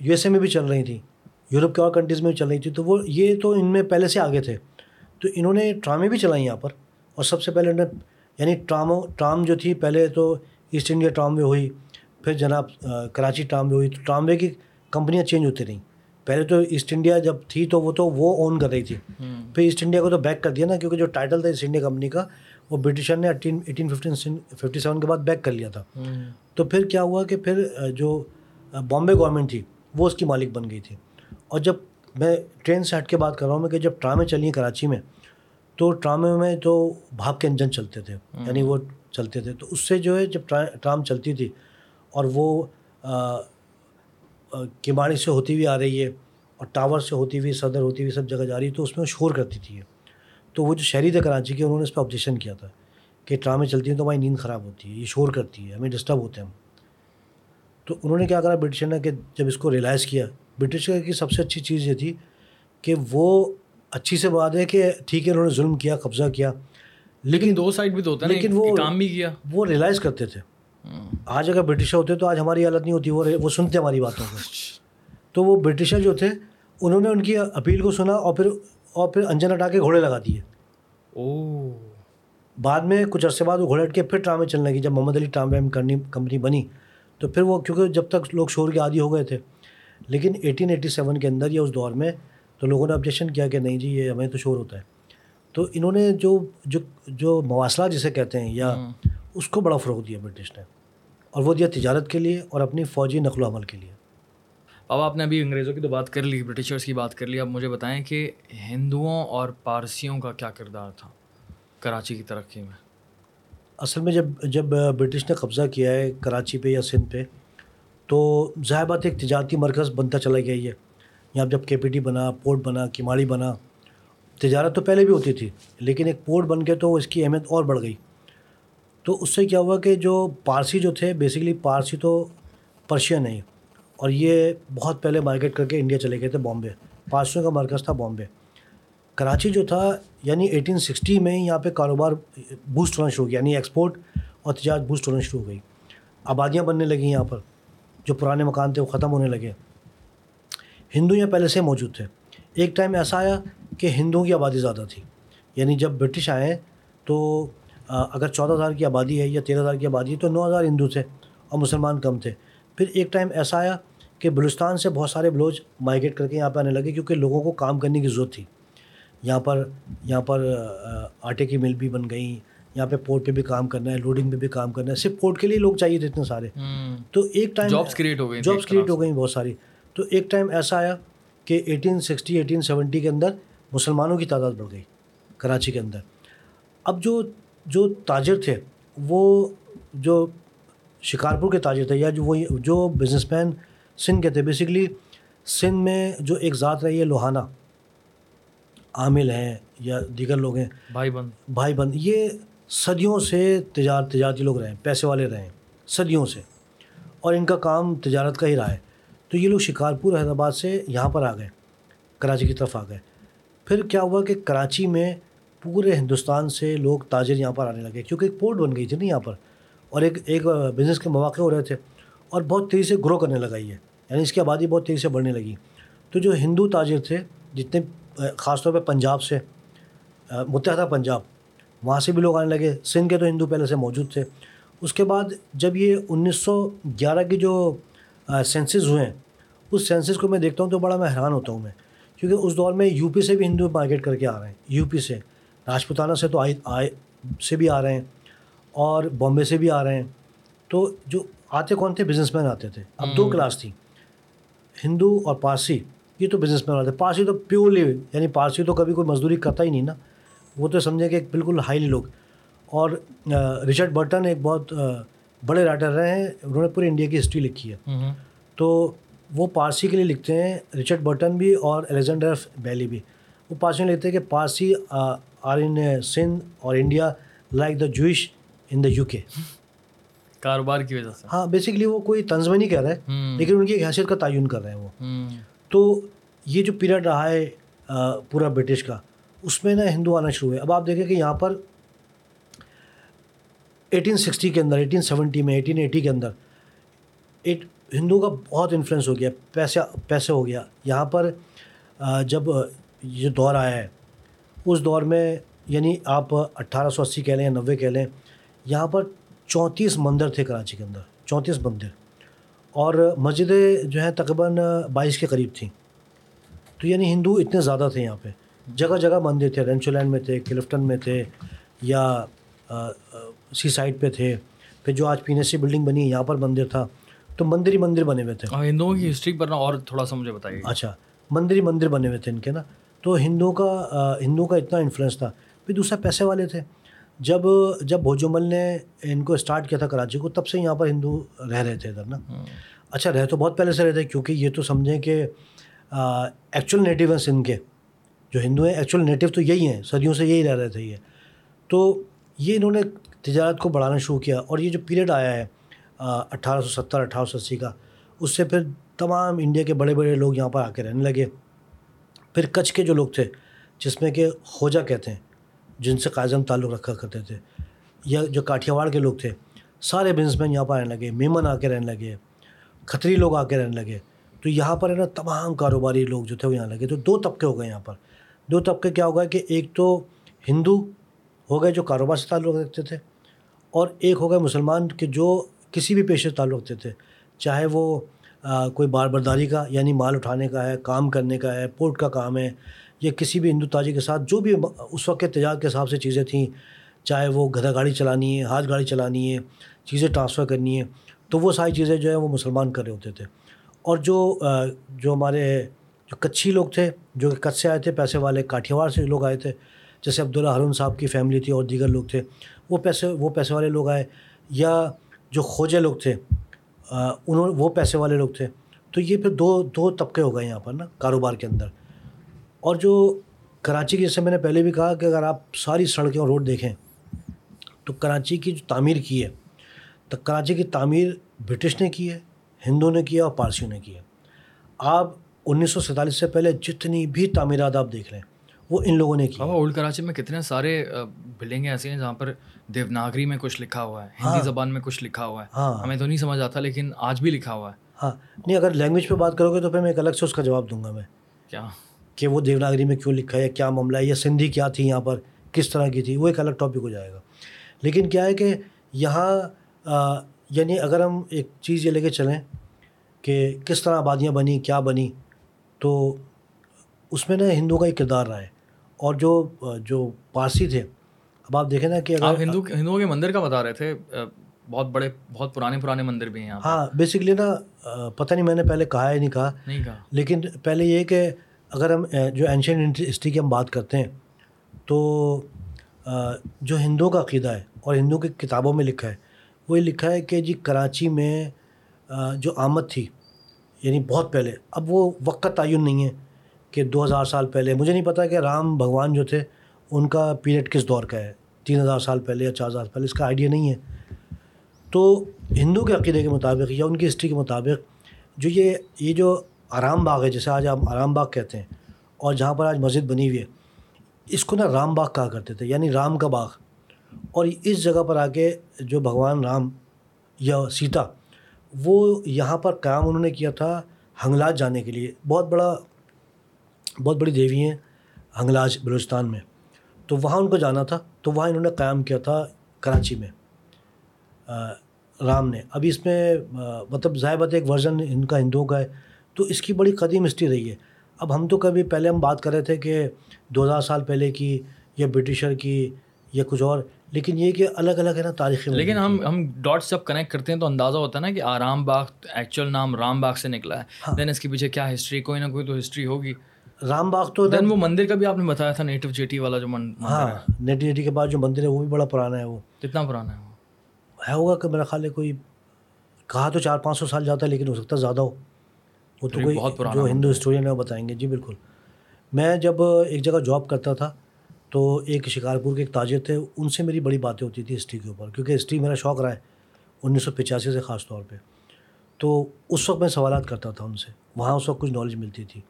یو ایس اے میں بھی چل رہی تھیں۔ یورپ کے اور کنٹریز میں بھی چل رہی تھیں تو وہ یہ تو ان میں پہلے سے آگے تھے۔ تو انہوں نے ٹرامیں بھی چلائیں یہاں پر۔ اور سب سے پہلے انہوں نے یعنی ٹرامو ٹرام جو تھی پہلے تو ایسٹ انڈیا ٹراموے ہوئی پھر جناب کراچی ٹراموے ہوئی۔ تو ٹراموے کی کمپنیاں چینج ہوتی رہیں۔ پہلے تو ایسٹ انڈیا جب تھی تو وہ تو وہ اون کر رہی تھی۔ پھر ایسٹ انڈیا کو تو بیک کر دیا نا کیونکہ جو ٹائٹل تھا ایسٹ انڈیا کمپنی کا وہ برٹشر نے eighteen eighteen fifteen fifty seven کے بعد بیک کر لیا تھا۔ تو پھر کیا ہوا کہ پھر جو بامبے گورنمنٹ تھی وہ اس کی مالک بن گئی تھی۔ اور جب میں ٹرین سے ہٹ کے بات کر رہا ہوں میں کہ جب ٹرامیں چلی ہیں کراچی میں تو ٹرامے میں تو بھاپ کے انجن چلتے تھے یعنی وہ چلتے تھے۔ تو اس سے جو ہے جب ٹرام چلتی تھی اور وہ کماڑی سے ہوتی ہوئی آ رہی ہے اور ٹاور سے ہوتی ہوئی صدر ہوتی ہوئی سب جگہ جا رہی ہے تو اس میں شور کرتی تھی تو وہ جو شہری تھے کراچی کے انہوں نے اس پہ آبجیکشن کیا تھا کہ ٹرامیں چلتی ہیں تو ہماری نیند خراب ہوتی ہے یہ شور کرتی ہے ہمیں ڈسٹرب ہوتے ہیں ہم۔ تو انہوں نے کیا کرا برٹشر نے کہ جب اس کو ریلائز کیا برٹشر کی سب سے اچھی چیز یہ تھی کہ وہ اچھی سے بات ہے کہ ٹھیک ہے انہوں نے ظلم کیا قبضہ کیا لیکن دو سائڈ بھی تو ہوتا ہے لیکن وہ کام بھی کیا۔ وہ ریلائز کرتے تھے۔ آج اگر برٹشر ہوتے تو آج ہماری حالت نہیں ہوتی وہ وہ سنتے ہماری باتوں کو۔ تو وہ برٹشر جو تھے انہوں نے ان کی اپیل کو سنا اور پھر اور پھر انجن ہٹا کے گھوڑے لگا دیے۔ او۔ بعد میں کچھ عرصے بعد وہ گھوڑے ہٹ کے پھر ٹرامیں چلنے لگی۔ جب محمد علی ٹرام کرنی کمپنی بنی تو پھر وہ کیونکہ جب تک لوگ شور کے عادی ہو گئے تھے لیکن ایٹین ایٹی سیون کے اندر یا اس دور میں تو لوگوں نے آبجیکشن کیا کہ نہیں جی یہ ہمیں تو شور ہوتا ہے۔ تو انہوں نے جو جو جو مواصلات جسے کہتے ہیں یا اس کو بڑا فروغ دیا برٹش نے اور وہ دیا تجارت کے لیے اور اپنی فوجی نقل و عمل کے لیے۔ بابا آپ نے ابھی انگریزوں کی تو بات کر لی برٹشرس کی بات کر لی اب مجھے بتائیں کہ ہندوؤں اور پارسیوں کا کیا کردار تھا کراچی کی ترقی میں؟ اصل میں جب جب برٹش نے قبضہ کیا ہے کراچی پہ یا سندھ پہ تو ظاہر بات ایک تجارتی مرکز بنتا چلا گیا یہ۔ یہاں جب کے پی ٹی بنا، پورٹ بنا کماڑی بنا، تجارت تو پہلے بھی ہوتی تھی، لیکن ایک پورٹ بن کے تو اس کی اہمیت اور بڑھ گئی۔ تو اس سے کیا ہوا کہ جو پارسی جو تھے بیسکلی پارسی تو پرشین ہے اور یہ بہت پہلے مارکیٹ کر کے انڈیا چلے گئے تھے بامبے پارسیوں کا مرکز تھا بامبے کراچی جو تھا یعنی ایٹین سکسٹی میں یہاں پہ کاروبار بوسٹ ہونا شروع کیا یعنی ایکسپورٹ اور تجارت بوسٹ ہونا شروع ہو گئی۔ آبادیاں بننے لگیں یہاں پر۔ جو پرانے مکان تھے وہ ختم ہونے لگے۔ ہندو یہاں پہلے سے موجود تھے۔ ایک ٹائم ایسا آیا کہ ہندوؤں کی آبادی زیادہ تھی۔ یعنی جب برٹش آئے تو اگر چودہ ہزار کی آبادی ہے یا تیرہ ہزار کی آبادی ہے تو نو ہزار ہندو تھے اور مسلمان کم تھے۔ پھر ایک ٹائم ایسا آیا کہ بلوچستان سے بہت سارے بلوچ مائگریٹ کر کے یہاں پہ آنے لگے کیونکہ لوگوں کو کام کرنے کی ضرورت تھی۔ یہاں پر یہاں پر آٹے کی مل بھی بن گئیں۔ یہاں پہ پورٹ پہ بھی کام کرنا ہے لوڈنگ پہ بھی کام کرنا ہے صرف پورٹ کے لیے لوگ چاہیے تھے اتنے سارے۔ تو ایک ٹائم جابس کریٹ ہو گئی جابس کریٹ ہو گئیں بہت ساری۔ تو ایک ٹائم ایسا آیا کہ ایٹین سکسٹی ایٹین سیونٹی کے اندر مسلمانوں کی تعداد بڑھ گئی کراچی کے اندر۔ اب جو جو تاجر تھے وہ جو شکارپور کے تاجر تھے یا جو وہ جو بزنس مین سندھ کے تھے بیسکلی سندھ میں جو ایک ذات رہی ہے لوہانہ عامل ہیں یا دیگر لوگ ہیں۔ بھائی بند۔ بھائی بند۔ یہ صدیوں سے تجارت تجارتی لوگ رہے ہیں پیسے والے رہے ہیں صدیوں سے۔ اور ان کا کام تجارت کا ہی رہا ہے۔ تو یہ لوگ شکارپور، حیدرآباد سے یہاں پر آ گئے، کراچی کی طرف آ گئے۔ پھر کیا ہوا کہ کراچی میں پورے ہندوستان سے لوگ تاجر یہاں پر آنے لگے، کیونکہ ایک پورٹ بن گئی تھی نا یہاں پر۔ اور ایک ایک بزنس کے مواقع ہو رہے تھے۔ اور بہت تیزی سے گرو کرنے لگا یہ یعنی اس کی آبادی بہت تیزی سے بڑھنے لگی۔ تو جو ہندو تاجر تھے، جتنے، خاص طور پہ پنجاب سے، متحدہ پنجاب وہاں سے بھی لوگ آنے لگے۔ سندھ کے تو ہندو پہلے سے موجود تھے۔ اس کے بعد جب یہ انیس سو گیارہ کی جو سینسز ہوئے ہیں اس سینسز کو میں دیکھتا ہوں تو بڑا میں حیران ہوتا ہوں میں۔ کیونکہ اس دور میں یو پی سے بھی ہندو مارکیٹ کر کے آ رہے ہیں۔ یو پی سے۔ راجپوتانہ سے تو آئے آئے سے بھی آ رہے ہیں۔ اور بامبے سے بھی آ رہے ہیں۔ تو جو آتے کون تھے؟ بزنس مین آتے تھے۔ اب دو کلاس تھی۔ ہندو اور پارسی یہ تو بزنس مین آتے پارسی تو پیورلی یعنی پارسی تو کبھی کوئی مزدوری کرتا ہی نہیں نا۔ وہ تو سمجھے کہ بالکل ہائیلی لوگ اور رچرڈ برٹن ایک بہت بڑے رائٹر رہے ہیں انہوں نے پوری انڈیا کی ہسٹری لکھی ہے۔ تو وہ پارسی کے لیے لکھتے ہیں رچرڈ برٹن بھی اور الیگزینڈر بیلی بھی۔ وہ پارسی میں لکھتے ہیں کہ پارسی آر ان سندھ اور India like the Jewish in the U K. کاروبار کی وجہ سے۔ ہاں بیسکلی وہ کوئی میں نہیں کہہ رہے لیکن ان کی ایک حیثیت کا تعین کر رہے ہیں وہ۔ تو یہ جو پیریڈ رہا ہے پورا برٹش کا اس میں نا ہندو آنا شروع ہوئے۔ اب آپ دیکھیں کہ یہاں پر ایٹین سکسٹی کے اندر ایٹین سیونٹی میں ایٹین ایٹی کے اندر ایٹ ہندو کا بہت انفلوئنس ہو گیا پیسے پیسے ہو گیا۔ یہاں پر جب یہ دور آیا ہے، اس دور میں یعنی آپ اٹھارہ سو اسی کہہ لیں یا نوے کہہ لیں، یہاں پر چونتیس مندر تھے کراچی کے اندر۔ چونتیس مندر۔ اور مسجدیں جو ہیں تقریباً بائیس کے قریب تھیں۔ تو یعنی ہندو اتنے زیادہ تھے یہاں پہ۔ جگہ جگہ مندر تھے رینچو لینڈ میں تھے کلفٹن میں تھے یا سی سائڈ پہ تھے۔ پھر جو آج پی سی بلڈنگ بنی ہے یہاں پر مندر تھا۔ تو مندر ہی مندر بنے ہوئے تھے۔ ہندوؤں کی ہسٹری پر نا اور تھوڑا سا مجھے بتائیے۔ اچھا مندر ہی مندر بنے ہوئے تھے ان کے نا۔ تو ہندوؤں کا ہندوؤں کا اتنا انفلوئنس تھا۔ پھر دوسرا پیسے والے تھے۔ جب جب بھوجمل نے ان کو اسٹارٹ کیا تھا کراچی کو تب سے یہاں پر ہندو رہ رہے تھے ادھر نا۔ اچھا رہ تو بہت پہلے سے رہے تھے کیونکہ یہ تو سمجھیں کہ ایکچوئل نیٹیو ہیں سندھ کے۔ جو ہندو ہیں ایکچوئل نیٹیو تو یہی ہیں، صدیوں سے یہی رہ رہے تھے یہ۔ تو یہ انہوں نے تجارت کو بڑھانا شروع کیا اور یہ جو پیریڈ آیا ہے اٹھارہ سو ستر، اٹھارہ سو اسی کا، اس سے پھر تمام انڈیا کے بڑے بڑے لوگ یہاں پر آ کے رہنے لگے۔ پھر کچھ کے جو لوگ تھے، جس میں کہ خوجہ کہتے ہیں، جن سے قائزم تعلق رکھا کرتے تھے، یا جو کاٹھیا واڑ کے لوگ تھے، سارے بزنس مین یہاں پر آنے لگے میمن آ کے رہنے لگے، کھتری لوگ آ کے رہنے لگے۔ تو یہاں پر ہے نا، تمام کاروباری لوگ جو تھے وہ یہاں لگے۔ تو دو طبقے ہو گئے یہاں پر۔ دو طبقے کیا ہوگا کہ ایک تو ہندو ہو گئے جو کاروبار سے تعلق رکھتے تھے اور ایک ہو گئے مسلمان کہ جو کسی بھی پیشے سے تعلق رکھتے تھے، چاہے وہ کوئی بار برداری کا یعنی مال اٹھانے کا ہے، کام کرنے کا ہے، پورٹ کا کام ہے، یا کسی بھی ہندو تاجر کے ساتھ جو بھی اس وقت کے تجارت کے حساب سے چیزیں تھیں، چاہے وہ گدھا گاڑی چلانی ہے، ہاتھ گاڑی چلانی ہے، چیزیں ٹرانسفر کرنی ہے تو وہ ساری چیزیں جو ہے وہ مسلمان کر رہے ہوتے تھے۔ اور جو جو ہمارے جو کچھی لوگ تھے جو کہ کچھ سے آئے تھے، پیسے والے کاٹھیاواڑ سے لوگ آئے تھے۔ جیسے عبداللہ ہارون صاحب کی فیملی تھی اور دیگر لوگ تھے۔ وہ پیسے وہ پیسے والے لوگ آئے یا جو خوجے لوگ تھے انہوں، وہ پیسے والے لوگ تھے۔ تو یہ پھر دو دو طبقے ہو گئے یہاں پر نا، کاروبار کے اندر۔ اور جو کراچی کی، جیسے میں نے پہلے بھی کہا کہ اگر آپ ساری سڑکیں اور روڈ دیکھیں، تو کراچی کی جو تعمیر کی ہے، تو کراچی کی تعمیر برٹش نے کی ہے، ہندو نے کیا اور پارسیوں نے کیا آپ انیس سو سینتالیس سے پہلے جتنی بھی تعمیرات آپ دیکھ لیں وہ ان لوگوں نے کیا اولڈ کراچی میں کتنے سارے بلڈنگیں ایسی ہیں جہاں پر دیوناگری میں کچھ لکھا ہوا ہے ہندی ہاں۔ زبان میں کچھ لکھا ہوا ہے۔ ہاں۔ ہمیں تو نہیں سمجھ آتا لیکن آج بھی لکھا ہوا ہے۔ ہاں۔ نہیں اگر لینگویج پہ بات کرو گے تو پھر میں ایک الگ سے اس کا جواب دوں گا میں۔ کیا؟ کہ وہ دیوناگری میں کیوں لکھا ہے یا کیا معاملہ ہے یا سندھی کیا تھی یہاں پر کس طرح کی تھی وہ ایک الگ ٹاپک ہو جائے گا۔ لیکن کیا ہے کہ یہاں یعنی اگر ہم ایک چیز یہ لے کے چلیں کہ کس طرح آبادیاں بنی کیا بنی تو اس میں نا ہندو کا ایک کردار رہا ہے۔ اور جو جو پارسی تھے اب آپ دیکھیں نا کہ اگر ہندو ہندوؤں کے مندر کا بتا رہے تھے بہت بڑے بہت پرانے پرانے مندر بھی ہیں ہاں بیسکلی نا پتہ نہیں میں نے پہلے کہا ہے نہیں کہا۔ نہیں کہا۔ لیکن پہلے یہ کہ اگر ہم جو اینشین ہسٹری کی ہم بات کرتے ہیں تو جو ہندوؤں کا عقیدہ ہے اور ہندو کی کتابوں میں لکھا ہے وہ یہ لکھا ہے کہ جی کراچی میں جو آمد تھی یعنی بہت پہلے۔ اب وہ وقت کا تعین نہیں ہے کہ دو ہزار سال پہلے۔ مجھے نہیں پتا کہ رام بھگوان جو تھے، ان کا پیریڈ کس دور کا ہے؟ تین ہزار سال پہلے یا چار ہزار پہلے، اس کا آئیڈیا نہیں ہے۔ تو ہندو کے عقیدے کے مطابق یا ان کی ہسٹری کے مطابق جو یہ یہ جو آرام باغ ہے جیسے آج ہم آرام باغ کہتے ہیں، اور جہاں پر آج مسجد بنی ہوئی ہے، اس کو نا رام باغ کہا کرتے تھے یعنی رام کا باغ۔ اور اس جگہ پر آ کے جو بھگوان رام یا سیتا وہ یہاں پر قیام انہوں نے کیا تھا ہنگلاج جانے کے لیے۔ بہت بڑا، بہت بڑی دیوی ہیں ہنگلاج بلوچستان میں۔ تو وہاں ان کو جانا تھا، تو وہاں انہوں نے قیام کیا تھا کراچی میں۔ رام نے۔ ابھی اس میں مطلب ظاہر ایک ورژن ان کا ہندوؤں کا ہے۔ تو اس کی بڑی قدیم ہسٹری رہی ہے۔ اب ہم تو کبھی پہلے ہم بات کر رہے تھے کہ دو ہزار سال پہلے کی یا برٹشر کی یا کچھ اور لیکن یہ کہ الگ الگ ہے نا تاریخی لیکن ہم ہم ڈاٹس جب کنیکٹ کرتے ہیں تو اندازہ ہوتا ہے نا کہ آرام باغ ایکچوئل نام رام باغ سے نکلا ہے۔ دین اس کے پیچھے کیا ہسٹری کوئی نہ کوئی تو ہسٹری ہوگی۔ رام باغ تو دین وہ مندر کا بھی آپ نے بتایا تھا نیٹو جیٹی والا جو ہاں نیٹو جیٹی کے بعد جو مندر ہے وہ بھی بڑا پرانا ہے وہ۔ کتنا پرانا ہے وہ؟ ہے ہوگا کہ میرا خیال ہے کوئی کہا تو چار پانچ سو سال جاتا ہے لیکن ہو سکتا ہے زیادہ ہو۔ وہ تو کوئی جو ہندو ہسٹورین ہے وہ بتائیں گے۔ جی بالکل۔ میں جب ایک جگہ جاب کرتا تھا تو ایک شکارپور کے ایک تاجر تھے ان سے میری بڑی باتیں ہوتی تھی ہسٹری کے اوپر کیونکہ ہسٹری میرا شوق رہا ہے انیس سو پچاسی سے خاص طور پہ۔ تو اس وقت میں سوالات کرتا تھا ان سے وہاں اس وقت کچھ نالج ملتی تھی۔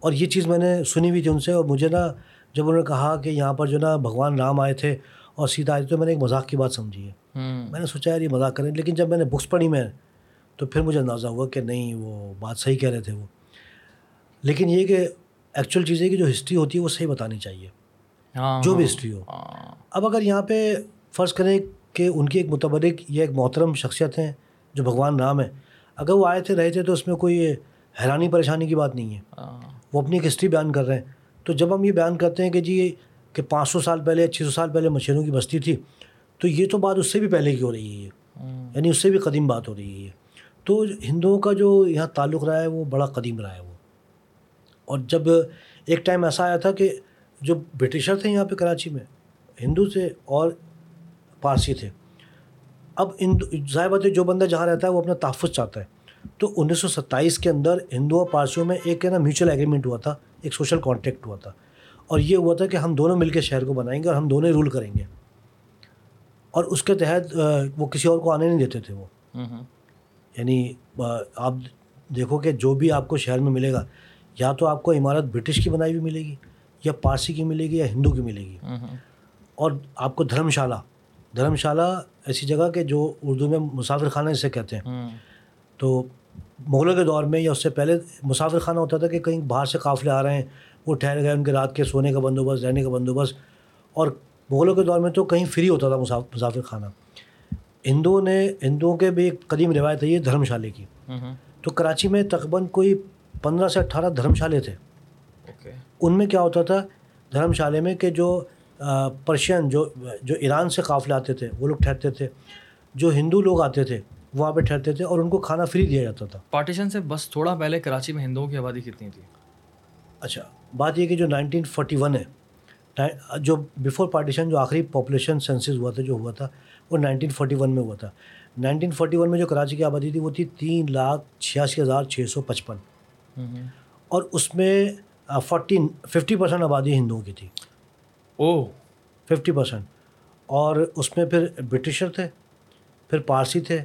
اور یہ چیز میں نے سنی ہوئی تھی ان سے اور مجھے نا جب انہوں نے کہا کہ یہاں پر جو نا بھگوان رام آئے تھے اور سیتا آئے تو میں نے ایک مذاق کی بات سمجھی ہے۔ میں نے سوچا یار یہ مذاق کریں لیکن جب میں نے بکس پڑھی میں تو پھر مجھے اندازہ ہوا کہ نہیں وہ بات صحیح کہہ رہے تھے وہ۔ لیکن یہ کہ ایکچوئل چیز ہے کہ جو ہسٹری ہوتی ہے وہ صحیح بتانی چاہیے۔ جو بھی ہسٹری ہو۔ اب اگر یہاں پہ فرض کریں کہ ان کی ایک متبرک یا ایک محترم شخصیت ہیں جو بھگوان رام ہے اگر وہ آئے تھے رہے تھے تو اس میں کوئی حیرانی پریشانی کی بات نہیں ہے۔ وہ اپنی ایک ہسٹری بیان کر رہے ہیں۔ تو جب ہم یہ بیان کرتے ہیں کہ جی کہ پانچ سو سال پہلے چھ سو سال پہلے مچھروں کی بستی تھی تو یہ تو بات اس سے بھی پہلے کی ہو رہی ہے۔ یعنی اس سے بھی قدیم بات ہو رہی ہے۔ تو ہندوؤں کا جو یہاں تعلق رہا ہے وہ بڑا قدیم رہا ہے وہ۔ اور جب ایک ٹائم ایسا آیا تھا کہ جو برٹشر تھے یہاں پہ کراچی میں ہندو تھے اور پارسی تھے۔ اب ہندو ظاہر بات ہے جو بندہ جہاں رہتا ہے وہ اپنا تحفظ چاہتا ہے۔ تو انیس سو ستائیس کے اندر ہندو اور پارسیوں میں ایک ہے نا میوچل ایگریمنٹ ہوا تھا ایک سوشل کانٹیکٹ ہوا تھا۔ اور یہ ہوا تھا کہ ہم دونوں مل کے شہر کو بنائیں گے اور ہم دونوں رول کریں گے۔ اور اس کے تحت وہ کسی اور کو آنے نہیں دیتے تھے وہ۔ یعنی آپ دیکھو کہ جو بھی آپ کو شہر میں ملے گا یا تو آپ کو عمارت برٹش کی بنائی ہوئی ملے گی۔ یا پارسی کی ملے گی یا ہندو کی ملے گی۔ اور آپ کو دھرم شالہ دھرم شالہ ایسی جگہ کہ جو اردو میں مسافر خانہ اسے کہتے ہیں۔ تو مغلوں کے دور میں یا اس سے پہلے مسافر خانہ ہوتا تھا کہ کہیں باہر سے قافلے آ رہے ہیں وہ ٹھہر گئے ان کے رات کے سونے کا بندوبست رہنے کا بندوبست۔ اور مغلوں کے دور میں تو کہیں فری ہوتا تھا مسافر خانہ۔ ہندوؤں نے ہندوؤں کے بھی ایک قدیم روایت ہے یہ دھرم شالے کی تو کراچی میں تقریباً کوئی پندرہ سے اٹھارہ دھرم شالے تھے۔ ان میں کیا ہوتا تھا دھرم شالے میں کہ جو پرشین جو جو ایران سے قافلے آتے تھے وہ لوگ ٹھہرتے تھے جو ہندو لوگ آتے تھے وہاں پہ ٹھہرتے تھے اور ان کو کھانا فری دیا جاتا تھا۔ پارٹیشن سے بس تھوڑا پہلے کراچی میں ہندوؤں کی آبادی کتنی تھی؟ اچھا بات یہ کہ جو نائنٹین فورٹی ون ہے جو بفور پارٹیشن جو آخری پاپولیشن سینسز ہوا تھا جو ہوا تھا وہ نائنٹین فورٹی ون میں ہوا تھا۔ نائنٹین فورٹی ون میں جو کراچی کی آبادی تھی وہ تھی تین لاکھ چھیاسی ہزار چھ سو پچپن۔ اور اس میں فورٹی ففٹی پرسینٹ آبادی ہندوؤں کی تھی۔ او ففٹی پرسینٹ اور اس میں پھر برٹشر تھے پھر پارسی تھے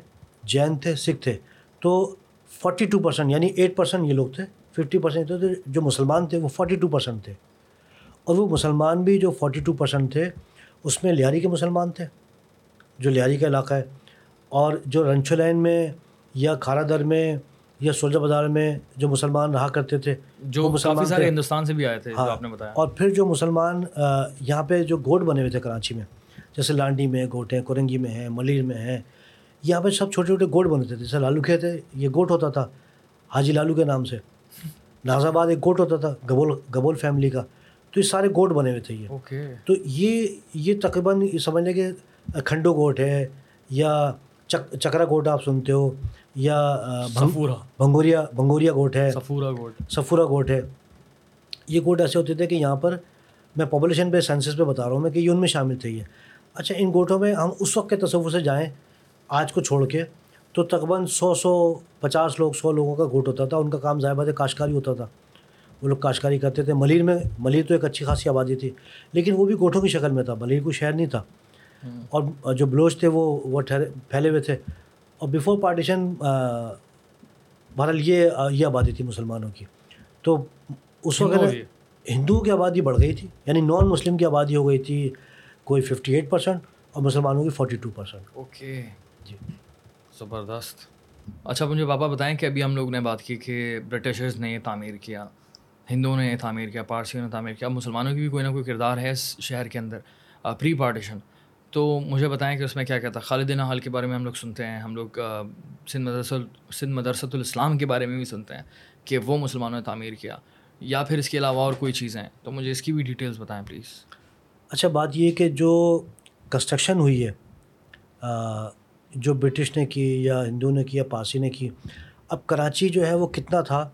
جین تھے سکھ تھے۔ تو فورٹی ٹو پرسینٹ یعنی ایٹ پرسینٹ یہ لوگ تھے۔ ففٹی پرسینٹ تھے جو مسلمان تھے وہ فورٹی ٹو پرسینٹ تھے۔ اور وہ مسلمان بھی جو فورٹی ٹو پرسینٹ تھے اس میں لیاری کے مسلمان تھے جو لیاری کا علاقہ ہے۔ اور جو رنچولین میں یا کھارا در میں یا سولجا بازار میں جو مسلمان رہا کرتے تھے جو مسلمان سارے ہندوستان سے بھی آئے تھے ہاں۔ آپ نے بتایا۔ اور پھر جو مسلمان یہاں پہ جو گوٹ بنے ہوئے تھے کراچی میں جیسے لانڈی میں گوٹ ہیں کورنگی میں ہیں ملیر میں ہیں یہاں پہ سب چھوٹے چھوٹے گوٹ بنے تھے۔ جیسے لالو کے تھے یہ گوٹ ہوتا تھا حاجی لالو کے نام سے۔ ناز آباد ایک گوٹ ہوتا تھا گبول گبول فیملی کا۔ تو یہ سارے گوٹ بنے ہوئے تھے یہ۔ تو یہ یہ تقریباً سمجھ لیں کہ کھنڈو گوٹ ہے یا چکرا گوٹ آپ سنتے ہو۔ یا بھنگوریا بھنگوریا گوٹ ہے۔ سفورا گوٹ سفورا گوٹ ہے۔ یہ گوٹ ایسے ہوتے تھے کہ یہاں پر میں پاپولیشن پہ سینسس پہ بتا رہا ہوں میں کہ یہ ان میں شامل تھے یہ۔ اچھا ان گوٹوں میں ہم اس وقت کے تصور سے جائیں آج کو چھوڑ کے تو تقریباً سو سو پچاس لوگ سو لوگوں کا گوٹ ہوتا تھا۔ ان کا کام ظاہر کاشتکاری ہوتا تھا۔ وہ لوگ کاشتکاری کرتے تھے۔ ملیر میں ملیر تو ایک اچھی خاصی آبادی تھی لیکن وہ بھی گوٹوں کی شکل میں تھا۔ ملیر کوئی شہر نہیں تھا۔ اور جو بلوچ تھے وہ وہ ٹھہرے پھیلے ہوئے تھے۔ اور بیفور پارٹیشن بہرحال یہ یہ آبادی تھی مسلمانوں کی۔ تو اس وقت ہندوؤں کی آبادی بڑھ گئی تھی یعنی نان مسلم کی آبادی ہو گئی تھی کوئی ففٹی ایٹ پرسینٹ اور مسلمانوں کی فورٹی ٹو پرسینٹ اوکے۔ جی۔ زبردست۔ اچھا مجھے پاپا بتائیں کہ ابھی ہم لوگ نے بات کی کہ برٹشرز نے یہ تعمیر کیا ہندوؤں نے یہ تعمیر کیا پارسیوں نے تعمیر کیا مسلمانوں کی بھی کوئی نہ کوئی کردار ہے اس شہر کے اندر پری پارٹیشن تو مجھے بتائیں کہ اس میں کیا کہتا ہے خالدین حال کے بارے میں ہم لوگ سنتے ہیں، ہم لوگ سندھ مدرسہ، سندھ مدرسۃ الاسلام کے بارے میں بھی سنتے ہیں کہ وہ مسلمانوں نے تعمیر کیا۔ یا پھر اس کے علاوہ اور کوئی چیزیں ہیں؟ تو مجھے اس کی بھی ڈیٹیلس بتائیں پلیز اچھا بات یہ کہ جو کنسٹرکشن ہوئی ہے جو برٹش نے کی یا ہندو نے کی یا پارسی نے کی، اب کراچی جو ہے وہ کتنا تھا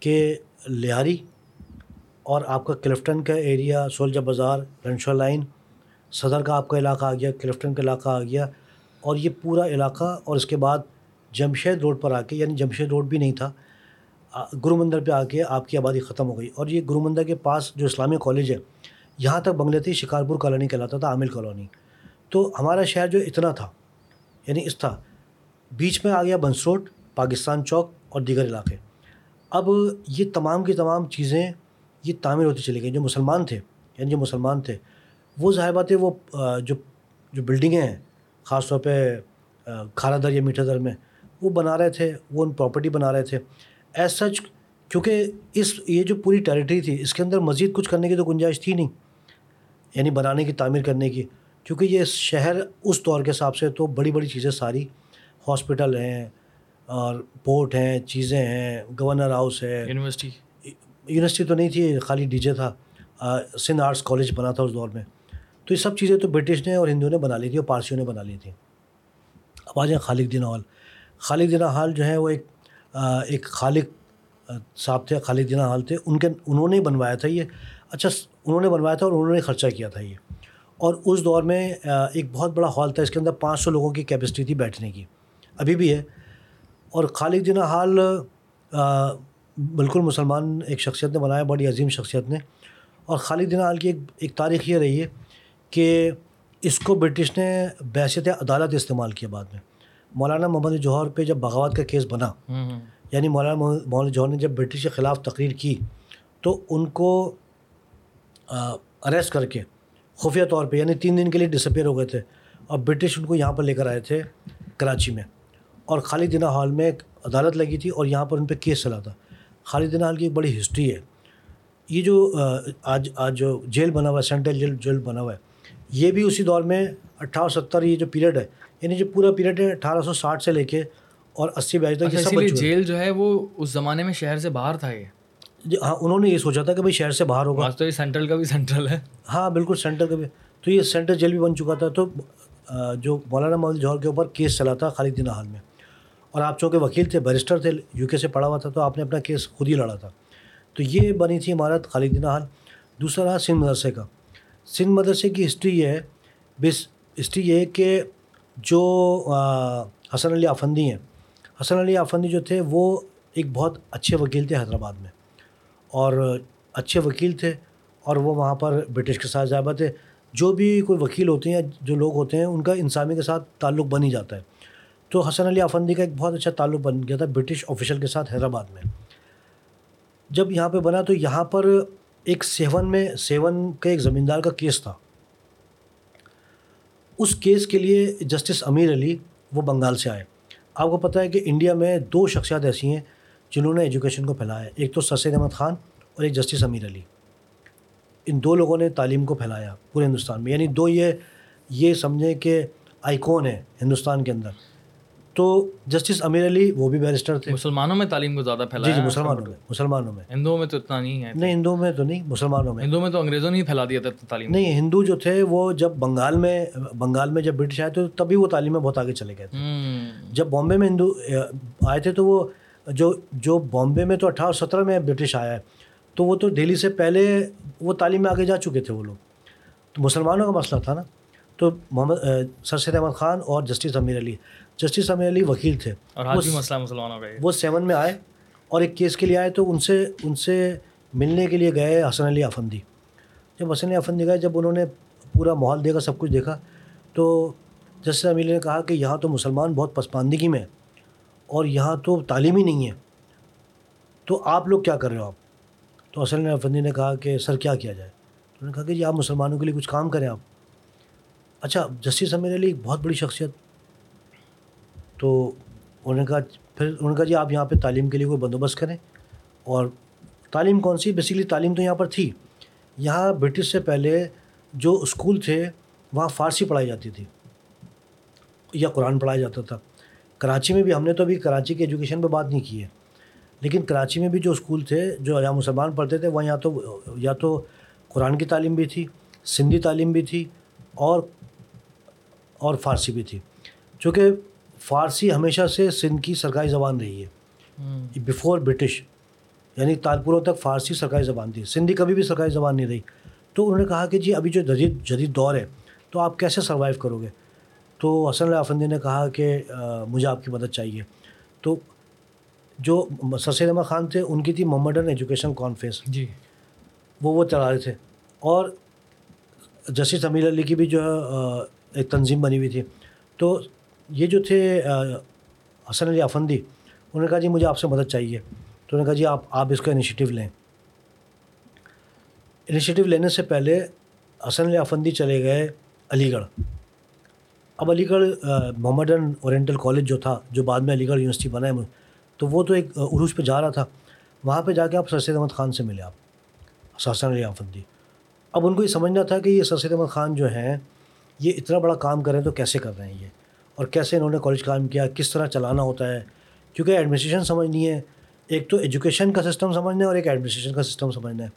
کہ لہاری اور آپ کا کلفٹن کا ایریا سولجا بازار رنشا لائن صدر کا آپ کا علاقہ آ گیا، کلفٹن کا علاقہ آ گیا اور یہ پورا علاقہ اور اس کے بعد جمشید روڈ پر آ کے یعنی جمشید روڈ بھی نہیں تھا گرو مندر پہ آ کے آپ کی آبادی ختم ہو گئی اور یہ گرو مندر کے پاس جو اسلامی کالج ہے، یہاں تک بنگلے تھی شکارپور کالونی کہلاتا تھا، عامل کالونی۔ تو ہمارا شہر جو اتنا تھا یعنی اس تھا، بیچ میں آ گیا بنس روڈ پاکستان چوک اور دیگر علاقے۔ اب یہ تمام کی تمام چیزیں، یہ تعمیر ہوتی چلی گئیں جو مسلمان تھے یعنی جو مسلمان تھے وہ ظاہر بات ہے وہ جو جو بلڈنگیں ہیں خاص طور پہ کھارا در یا میٹھا در میں وہ بنا رہے تھے وہ ان پراپرٹی بنا رہے تھے۔ ایز سچ کیونکہ اس یہ جو پوری ٹیریٹری تھی اس کے اندر مزید کچھ کرنے کی تو گنجائش تھی نہیں یعنی بنانے کی تعمیر کرنے کی۔ کیونکہ یہ شہر اس دور کے حساب سے تو بڑی بڑی چیزیں ساری ہاسپٹل ہیں اور پورٹ ہیں چیزیں ہیں گورنر ہاؤس ہے۔ یونیورسٹی یونیورسٹی تو نہیں تھی خالی ڈی جے تھا۔ سندھ آرٹس کالج بنا تھا اس دور میں۔ تو یہ سب چیزیں تو برٹش نے اور ہندوؤں نے بنا لی تھی اور پارسیوں نے بنا لی تھیں۔ اب آ جائیں خالق دین ہال خالق دینہ ہال جو ہے وہ ایک ایک خالق صاحب تھے، خالق دینہ ہال تھے۔ ان کے، انہوں نے بنوایا تھا یہ۔ اچھا انہوں نے بنوایا تھا اور انہوں نے خرچہ کیا تھا یہ۔ اور اس دور میں ایک بہت بڑا ہال تھا، اس کے اندر پانچ سو لوگوں کی کیپیسٹی تھی بیٹھنے کی۔ ابھی بھی ہے۔ اور خالد دینہ ہال بالکل مسلمان ایک شخصیت نے بنایا، بڑی عظیم شخصیت نے۔ اور خالد دینہ ہال کی ایک ایک تاریخ یہ رہی ہے کہ اس کو برٹش نے بحثیت عدالت استعمال کیا بعد میں۔ مولانا محمد جوہر پہ جب بغاوت کا کیس بنا یعنی مولانا محمد جوہر نے جب برٹش کے خلاف تقریر کی تو ان کو اریسٹ کر کے خفیہ طور پہ یعنی تین دن کے لیے ڈسپیئر ہو گئے تھے۔ اور برٹش ان کو یہاں پر لے کر آئے تھے کراچی میں۔ اور خالد دینہ ہال میں ایک عدالت لگی تھی اور یہاں پر ان پہ کیس چلا تھا۔ خالد دینہ ہال کی ایک بڑی ہسٹری ہے۔ یہ جو آج آج جو جیل بنا ہوا ہے سینٹرل جیل جیل بنا ہوا ہے یہ بھی اسی دور میں اٹھارہ ستر یہ جو پیریڈ ہے یعنی جو پورا پیریڈ ہے اٹھارہ سو ساٹھ سے لے کے اور اسی بیاج تک اچھا، جیل جو ہے وہ اس زمانے میں شہر سے باہر تھا یہ۔ جی ہاں انہوں نے یہ سوچا تھا کہ بھائی شہر سے باہر ہوگا۔ تو یہ سینٹرل کا بھی سینٹرل ہے۔ ہاں بالکل سینٹرل کا بھی۔ تو یہ سینٹرل جیل بھی بن چکا تھا۔ تو جو مولانا محمد جوہر کے اوپر کیس چلا تھا خالد دین حال میں۔ اور آپ چونکہ وکیل تھے بیرسٹر تھے یو کے سے پڑھا ہوا تھا تو آپ نے اپنا کیس خود ہی لڑا تھا۔ تو یہ بنی تھی عمارت خالد دین حال دوسرا رہا سندھ مدرسے کا۔ سندھ مدرسے کی ہسٹری یہ ہے، بس ہسٹری یہ ہے کہ جو حسن علی آفندی ہیں، حسن علی آفندی جو تھے وہ ایک بہت اچھے وکیل تھے حیدرآباد میں، اور اچھے وکیل تھے اور وہ وہاں پر برٹش کے ساتھ ضابط تھے۔ جو بھی کوئی وکیل ہوتے ہیں، جو لوگ ہوتے ہیں، ان کا انسامی کے ساتھ تعلق بن ہی جاتا ہے۔ تو حسن علی آفندی کا ایک بہت اچھا تعلق بن گیا تھا برٹش آفیشل کے ساتھ حیدرآباد میں۔ جب یہاں پہ بنا تو یہاں پر ایک سیون میں، سیون کا ایک زمیندار کا کیس تھا۔ اس کیس کے لیے جسٹس امیر علی وہ بنگال سے آئے۔ آپ کو پتہ ہے کہ انڈیا میں دو شخصیات ایسی ہیں جنہوں نے ایجوکیشن کو پھیلایا۔ ایک تو سسید احمد خان اور ایک جسٹس امیر علی۔ ان دو لوگوں نے تعلیم کو پھیلایا پورے ہندوستان میں۔ یعنی دو یہ یہ سمجھیں کہ آئیکون ہے ہندوستان کے اندر۔ تو جسٹس امیر علی وہ بھی بیرسٹر تھے۔ مسلمانوں میں تعلیم کو زیادہ پھیلایا جی جی مسلمانوں میں مسلمانوں میں۔ ہندوؤں میں تو اتنا نہیں ہے۔ نہیں ہندوؤں میں تو نہیں مسلمانوں میں۔ ہندوؤں میں تو انگریزوں نے ہی پھیلا دیا تھا تعلیم۔ نہیں ہندو جو تھے وہ جب بنگال میں بنگال میں جب برٹش آئے تھے تبھی وہ تعلیم میں بہت آگے چلے گئے تھے۔ جب بامبے میں ہندو آئے تھے تو وہ جو جو بامبے میں تو اٹھارہ سترہ میں برٹش آیا ہے تو وہ تو دہلی سے پہلے وہ تعلیم میں آگے جا چکے تھے وہ لوگ۔ تو مسلمانوں کا مسئلہ تھا نا۔ تو محمد سر سید احمد خان اور جسٹس امیر علی۔ جسٹس امیر علی وکیل تھے۔ مسئلہ مسلمانوں کا وہ سیون میں آئے اور ایک کیس کے لیے آئے تو ان سے ان سے ملنے کے لیے گئے حسن علی آفندی۔ جب حسن علی آفندی گئے جب انہوں نے پورا ماحول دیکھا سب کچھ دیکھا تو جسٹس امیر نے کہا کہ یہاں تو مسلمان بہت پسماندگی میں اور یہاں تو تعلیم ہی نہیں ہے۔ تو آپ لوگ کیا کر رہے ہو آپ؟ تو حسن علی آفندی نے کہا کہ سر کیا کیا جائے؟ انہوں نے کہا کہ جی آپ مسلمانوں کے لیے کچھ کام کریں آپ۔ اچھا جسٹس امیر علی ایک بہت بڑی شخصیت۔ تو انہوں نے کہا، پھر انہوں نے کہا جی آپ یہاں پہ تعلیم کے لیے کوئی بندوبست کریں۔ اور تعلیم کون سی؟ بیسکلی تعلیم تو یہاں پر تھی۔ یہاں برٹش سے پہلے جو اسکول تھے، وہاں فارسی پڑھائی جاتی تھی۔ یا قرآن پڑھایا جاتا تھا۔ کراچی میں بھی ہم نے تو ابھی کراچی کے ایجوکیشن پہ بات نہیں کی ہے۔ لیکن کراچی میں بھی جو اسکول تھے، جو یہاں مسلمان پڑھتے تھے، وہاں یا تو یا تو قرآن کی تعلیم بھی تھی، سندھی تعلیم بھی تھی اور اور فارسی بھی تھی۔ چونکہ فارسی ہمیشہ سے سندھ کی سرکاری زبان رہی ہے۔ بفور برٹش یعنی تالپوروں تک فارسی سرکاری زبان تھی۔ سندھی کبھی بھی سرکاری زبان نہیں رہی۔ تو انہوں نے کہا کہ جی ابھی جو جدید جدید دور ہے تو آپ کیسے سروائیو کرو گے؟ تو حسن اللہ افندی نے کہا کہ مجھے آپ کی مدد چاہیے۔ تو جو سر احمد خان تھے ان کی تھی محمدن ایجوکیشن کانفرنس جی۔ وہ وہ چلا رہے تھے۔ اور جسٹس امیر علی کی بھی جو ہے ایک تنظیم بنی ہوئی تھی۔ تو یہ جو تھے حسن علی افندی انہوں نے کہا جی مجھے آپ سے مدد چاہیے۔ تو انہوں نے کہا جی آپ آپ اس کا انیشیٹو لیں۔ انیشیٹو لینے سے پہلے حسن علی افندی چلے گئے علی گڑھ۔ اب علی گڑھ محمدن اورینٹل کالج جو تھا، جو بعد میں علی گڑھ یونیورسٹی بنا ہے، تو وہ تو ایک عروج پہ جا رہا تھا۔ وہاں پہ جا کے آپ سر سید احمد خان سے ملے آپ، حسن علی افندی اب ان کو یہ سمجھنا تھا کہ یہ سر سید احمد خان جو ہیں یہ اتنا بڑا کام کریں تو کیسے کر رہے ہیں یہ؟ اور کیسے انہوں نے کالج کام کیا؟ کس طرح چلانا ہوتا ہے؟ کیونکہ ایڈمنسٹریشن سمجھنی ہے۔ ایک تو ایجوکیشن کا سسٹم سمجھنا ہے اور ایک ایڈمنسٹریشن کا سسٹم سمجھنا ہے۔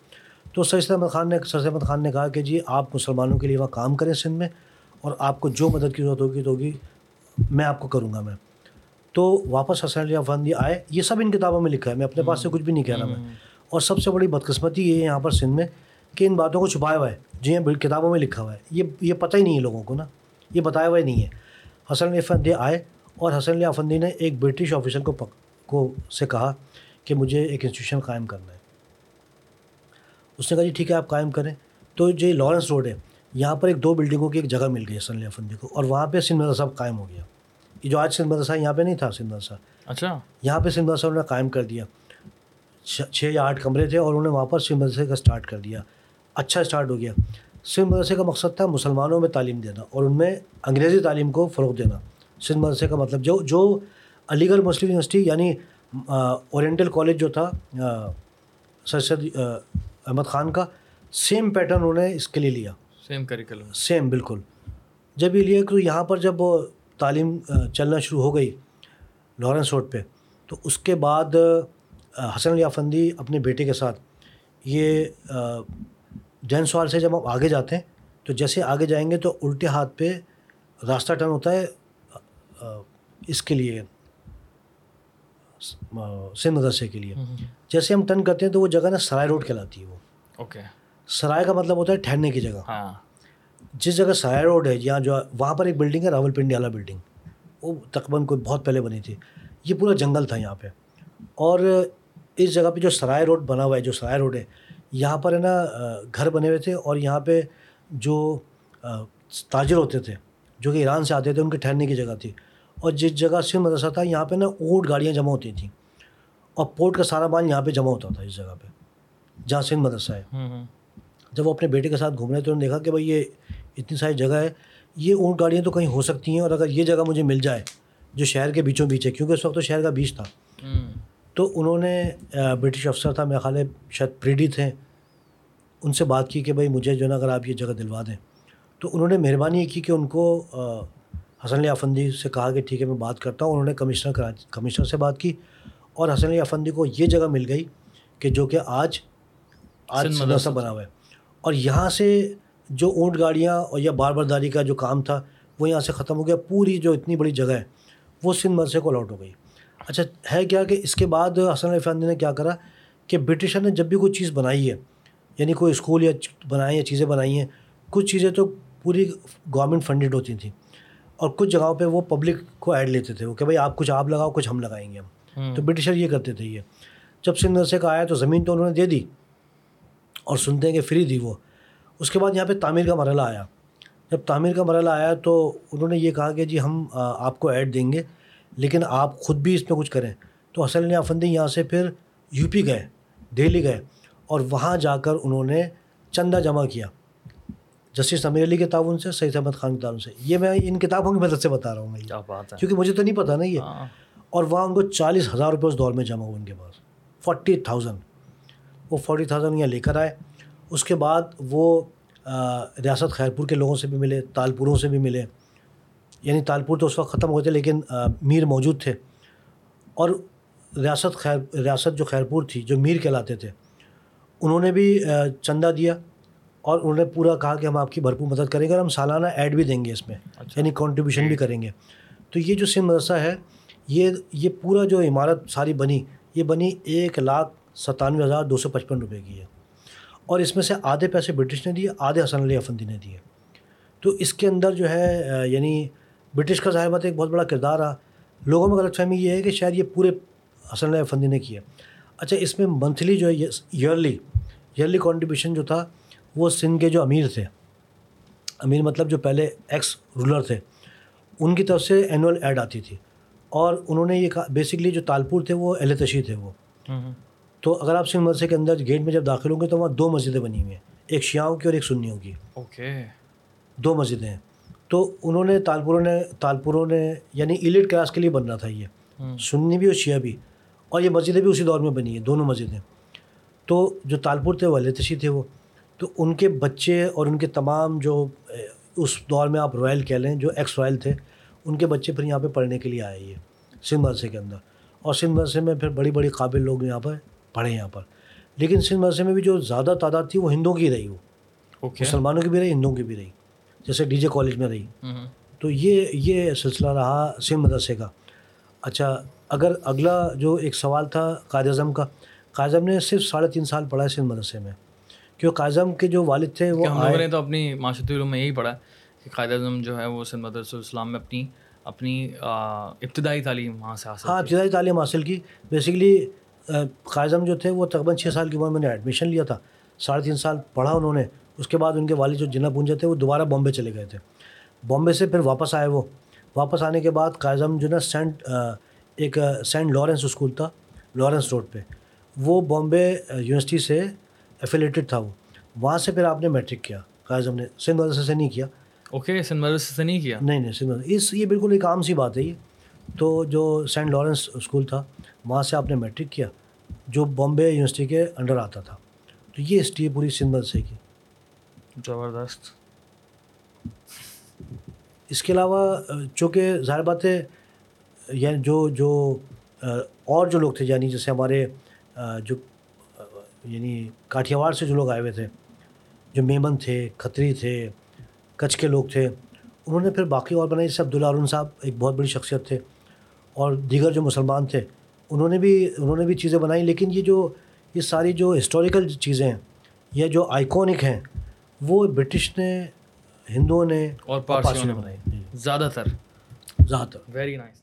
تو سر احمد خان نے سر احمد خان نے کہا کہ جی آپ مسلمانوں کے لیے وہاں کام کریں سندھ میں اور آپ کو جو مدد کی ضرورت ہوگی تو ہوگی۔ میں آپ کو کروں گا میں۔ تو واپس حسن علی افندی آئے۔ یہ سب ان کتابوں میں لکھا ہے۔ میں اپنے پاس سے کچھ بھی نہیں کہہ رہا میں۔ اور سب سے بڑی بدقسمتی یہ ہے یہاں پر سندھ میں کہ ان باتوں کو چھپایا ہوا ہے۔ جی ہاں کتابوں میں لکھا ہوا ہے۔ یہ یہ پتہ ہی نہیں ہے لوگوں کو نا۔ یہ بتایا ہوا ہی نہیں ہے۔ حسن علی افندی آئے اور حسن علی افندی نے ایک برٹش آفیسر کو پک کو سے کہا کہ مجھے ایک انسٹیٹیوشن قائم کرنا ہے۔ اس نے کہا جی ٹھیک ہے آپ قائم کریں۔ تو یہ لارنس روڈ ہے یہاں پر ایک دو بلڈنگوں کی ایک جگہ مل گئی حسن علی افندی کو اور وہاں پہ سندھ مدرسہ قائم ہو گیا۔ یہ جو آج سندھ مدرسہ یہاں پہ نہیں تھا سندھ مدرسہ۔ اچھا۔ یہاں پہ سندھ مدرسہ انہوں نے قائم کر دیا۔ چھ یا آٹھ کمرے تھے اور انہوں نے وہاں پر سندھ مدرسے کا اسٹارٹ کر دیا۔ اچھا اسٹارٹ ہو گیا۔ سندھ مدرسے کا مقصد تھا مسلمانوں میں تعلیم دینا اور ان میں انگریزی تعلیم کو فروغ دینا۔ سندھ مدرسے کا مطلب جو جو علی گڑھ مسلم یونیورسٹی یعنی اورینٹل کالج جو تھا سر سید احمد خان کا سیم پیٹرن انہوں نے اس کے لیے لیا۔ سیم کریکلم سیم بالکل۔ جب یہ لیا کہ یہاں پر جب تعلیم چلنا شروع ہو گئی لارنس روڈ پہ تو اس کے بعد حسن علی افندی اپنے بیٹے کے ساتھ یہ جین سوال سے جب ہم آگے جاتے ہیں تو جیسے آگے جائیں گے تو الٹے ہاتھ پہ راستہ ٹرن ہوتا ہے اس کے لیے سندھ مدرسے کے لیے۔ جیسے ہم ٹرن کرتے ہیں تو وہ جگہ نا سرائے روڈ کہلاتی ہے وہ۔ اوکے۔ سرائے کا مطلب ہوتا ہے ٹھہرنے کی جگہ۔ ہاں۔ جس جگہ سرائے روڈ ہے جہاں جو وہاں پر ایک بلڈنگ ہے راول پنڈی والا بلڈنگ وہ تقریباً کوئی بہت پہلے بنی تھی۔ یہ پورا جنگل تھا یہاں پہ۔ اور اس جگہ پہ جو سرائے روڈ بنا ہوا ہے جو سرائے روڈ ہے یہاں پر ہے نا گھر بنے ہوئے تھے اور یہاں پہ جو تاجر ہوتے تھے جو کہ ایران سے آتے تھے ان کے ٹھہرنے کی جگہ تھی۔ اور جس جگہ سندھ مدرسہ تھا یہاں پہ نا اونٹ گاڑیاں جمع ہوتی تھیں۔ اور پورٹ کا سارا مال یہاں پہ جمع ہوتا تھا اس جگہ پہ۔ جہاں سندھ مدرسہ ہے۔ جب وہ اپنے بیٹے کے ساتھ گھوم رہے تو انہوں نے دیکھا کہ بھائی یہ اتنی ساری جگہ ہے یہ اونٹ گاڑیاں تو کہیں ہو سکتی ہیں اور اگر یہ جگہ مجھے مل جائے جو شہر کے بیچوں بیچ ہے کیونکہ اس وقت تو شہر کا بیچ تھا۔ تو انہوں نے برٹش افسر تھا میرے خیال ہے شاید پریڈی تھے ان سے بات کی کہ بھائی مجھے جو ہے نا اگر آپ یہ جگہ دلوا دیں۔ تو انہوں نے مہربانی کی کہ ان کو حسن علی افندی سے کہا کہ ٹھیک ہے میں بات کرتا ہوں۔ انہوں نے کمشنر کرا کمشنر سے بات کی اور حسن علی افندی کو یہ جگہ مل گئی کہ جو کہ آج آج مدرسہ۔ بنا ہوا ہے اور یہاں سے جو اونٹ گاڑیاں اور یا بار برداری کا جو کام تھا وہ یہاں سے ختم ہو گیا۔ پوری جو اتنی بڑی جگہ ہے وہ سندھ مدرسے کو الاٹ ہو گئی۔ اچھا ہے کیا کہ اس کے بعد حسن علی افندی نے کیا کرا کہ برٹشر نے جب بھی کوئی چیز بنائی ہے یعنی کوئی اسکول یا بنائے یا چیزیں بنائی ہیں کچھ چیزیں تو پوری گورنمنٹ فنڈیڈ ہوتی تھیں اور کچھ جگہوں پہ وہ پبلک کو ایڈ لیتے تھے وہ کہ بھائی آپ کچھ آپ لگاؤ کچھ ہم لگائیں گے ہم۔ تو برٹشر یہ کرتے تھے یہ۔ جب سندھ مدرسے کا آیا تو زمین تو انہوں نے دے دی اور سنتے ہیں کہ فری دی وہ۔ اس کے بعد یہاں پہ تعمیر کا مرحلہ آیا۔ جب تعمیر کا مرحلہ آیا تو انہوں نے یہ کہا کہ جی ہم آپ کو ایڈ دیں گے۔ لیکن آپ خود بھی اس میں کچھ کریں۔ تو حسن علی افندی یہاں سے پھر یو پی گئے دہلی گئے اور وہاں جا کر انہوں نے چندہ جمع کیا۔ جسٹس امیر علی کے تعاون سے سعید احمد خان کے تعاون سے۔ یہ میں ان کتابوں کی مدد سے بتا رہا ہوں میں۔ کیونکہ مجھے تو نہیں پتہ نا یہ۔ ہاں۔ اور وہاں ان کو چالیس ہزار روپے اس دور میں جمع ہوا ان کے پاس۔ فورٹی تھاؤزنڈ وہ فورٹی تھاؤزنڈ یہاں لے کر آئے۔ اس کے بعد وہ ریاست خیرپور کے لوگوں سے بھی ملے تالپوروں سے بھی ملے۔ یعنی تالپور تو اس وقت ختم ہوئے تھے لیکن میر موجود تھے۔ اور ریاست خیر ریاست جو خیرپور تھی جو میر کہلاتے تھے انہوں نے بھی چندہ دیا اور انہوں نے پورا کہا کہ ہم آپ کی بھرپور مدد کریں گے اور ہم سالانہ ایڈ بھی دیں گے اس میں اچھا۔ یعنی کنٹریبیوشن بھی کریں گے۔ تو یہ جو سندھ مدرسہ ہے یہ یہ پورا جو عمارت ساری بنی یہ بنی ایک لاکھ ستانوے ہزار دو سو پچپن روپے کی ہے۔ اور اس میں سے آدھے پیسے برٹش نے دیے آدھے حسن علی افندی نے دیے۔ تو اس کے اندر جو ہے یعنی برٹش کا ظاہر بات ایک بہت بڑا کردار رہا۔ لوگوں میں غلط فہمی یہ ہے کہ شاید یہ پورے حسن علی افندی نے کیا۔ اچھا اس میں منتھلی جو ہے ایئرلی ایئرلی کنٹریبیوشن جو تھا وہ سندھ کے جو امیر تھے۔ امیر مطلب جو پہلے ایکس رولر تھے۔ ان کی طرف سے اینول ایڈ آتی تھی۔ اور انہوں نے یہ کہا بیسکلی جو تالپور تھے وہ اہل تشی تھے وہ۔ تو اگر آپ سندھ مدرسے کے اندر گیٹ میں جب داخل ہوں گے تو وہاں دو مسجدیں بنی ہوئی ہیں۔ ایک شیاؤں کی اور ایک سنیوں کی۔ اوکے۔ دو مسجدیں ہیں۔ تو انہوں نے تالپوروں نے تالپوروں نے یعنی ایلیٹ کلاس کے لیے بننا تھا یہ۔ سنی بھی اور شیعہ بھی۔ اور یہ مسجدیں بھی اسی دور میں بنی ہیں دونوں مسجدیں۔ تو جو تالپور تھے وہ تشی تھے وہ۔ تو ان کے بچے اور ان کے تمام جو اس دور میں آپ رائل کہہ لیں جو ایکس رائل تھے ان کے بچے پھر یہاں پہ پڑھنے کے لیے آئے یہ۔ سندھ مدرسے کے اندر۔ اور سندھ مدرسے میں پھر بڑی بڑی قابل لوگ یہاں پر پڑھے یہاں پر۔ لیکن سندھ مدرسے میں بھی جو زیادہ تعداد تھی وہ ہندوؤں کی رہی وہ۔ اوکے مسلمانوں کی بھی رہی ہندوؤں کی بھی رہی۔ جیسے ڈی جے کالج میں رہی۔ تو یہ یہ سلسلہ رہا سندھ مدرسے کا۔ اچھا اگر اگلا جو ایک سوال تھا قائد اعظم کا قائد اعظم نے صرف ساڑھے تین سال پڑھا ہے سندھ مدرسے میں۔ کیونکہ قائد اعظم کے جو والد تھے وہ ہم لوگوں نے تو اپنی معاشرتی علوم میں یہی پڑھا کہ قائد اعظم جو ہے وہ سندھ مدرسہ اسلام میں اپنی اپنی ابتدائی تعلیم وہاں سے حاصل ہاں ابتدائی تعلیم حاصل کی۔ بیسکلی قائد اعظم جو تھے وہ تقریباً چھ سال کی عمر میں نے ایڈمیشن لیا تھا۔ ساڑھے تین سال پڑھا انہوں نے۔ اس کے بعد ان کے والد جو جنا پونجے تھے وہ دوبارہ بامبے چلے گئے تھے۔ بامبے سے پھر واپس آئے وہ۔ واپس آنے کے بعد قائد اعظم جو نا سینٹ ایک سینٹ لارنس اسکول تھا لارنس روڈ پہ۔ وہ بامبے یونیورسٹی سے ایفیلیٹڈ تھا وہ۔ وہاں سے پھر آپ نے میٹرک کیا قائد اعظم نے۔ سندھ مدرسے سے نہیں کیا۔ اوکے سندھ مدرسے سے نہیں کیا؟ نہیں نہیں سندھ مدرسے اس یہ بالکل ایک عام سی بات ہے۔ یہ تو جو سینٹ لارنس اسکول تھا وہاں سے آپ نے میٹرک کیا جو بامبے یونیورسٹی کے انڈر آتا تھا۔ تو یہ ہسٹری ہے پوری سندھ مدرسے کی۔ زبردست۔ اس کے علاوہ چونکہ ظاہر بات ہے یعنی جو جو اور جو لوگ تھے یعنی جیسے ہمارے جو یعنی کاٹھیاواڑ سے جو لوگ آئے ہوئے تھے، جو میمن تھے، کھتری تھے، کچھ کے لوگ تھے، انہوں نے پھر باقی اور بنائی۔ جیسے عبداللہ ارون صاحب ایک بہت بڑی شخصیت تھے اور دیگر جو مسلمان تھے، انہوں نے بھی، انہوں نے بھی چیزیں بنائیں لیکن یہ جو، یہ ساری جو ہسٹوریکل چیزیں ہیں یا جو آئیکونک ہیں وہ برٹش نے ہندوؤں نے اور پارسیوں نے بنائی۔ زیادہ تر۔ زیادہ تر۔ Very nice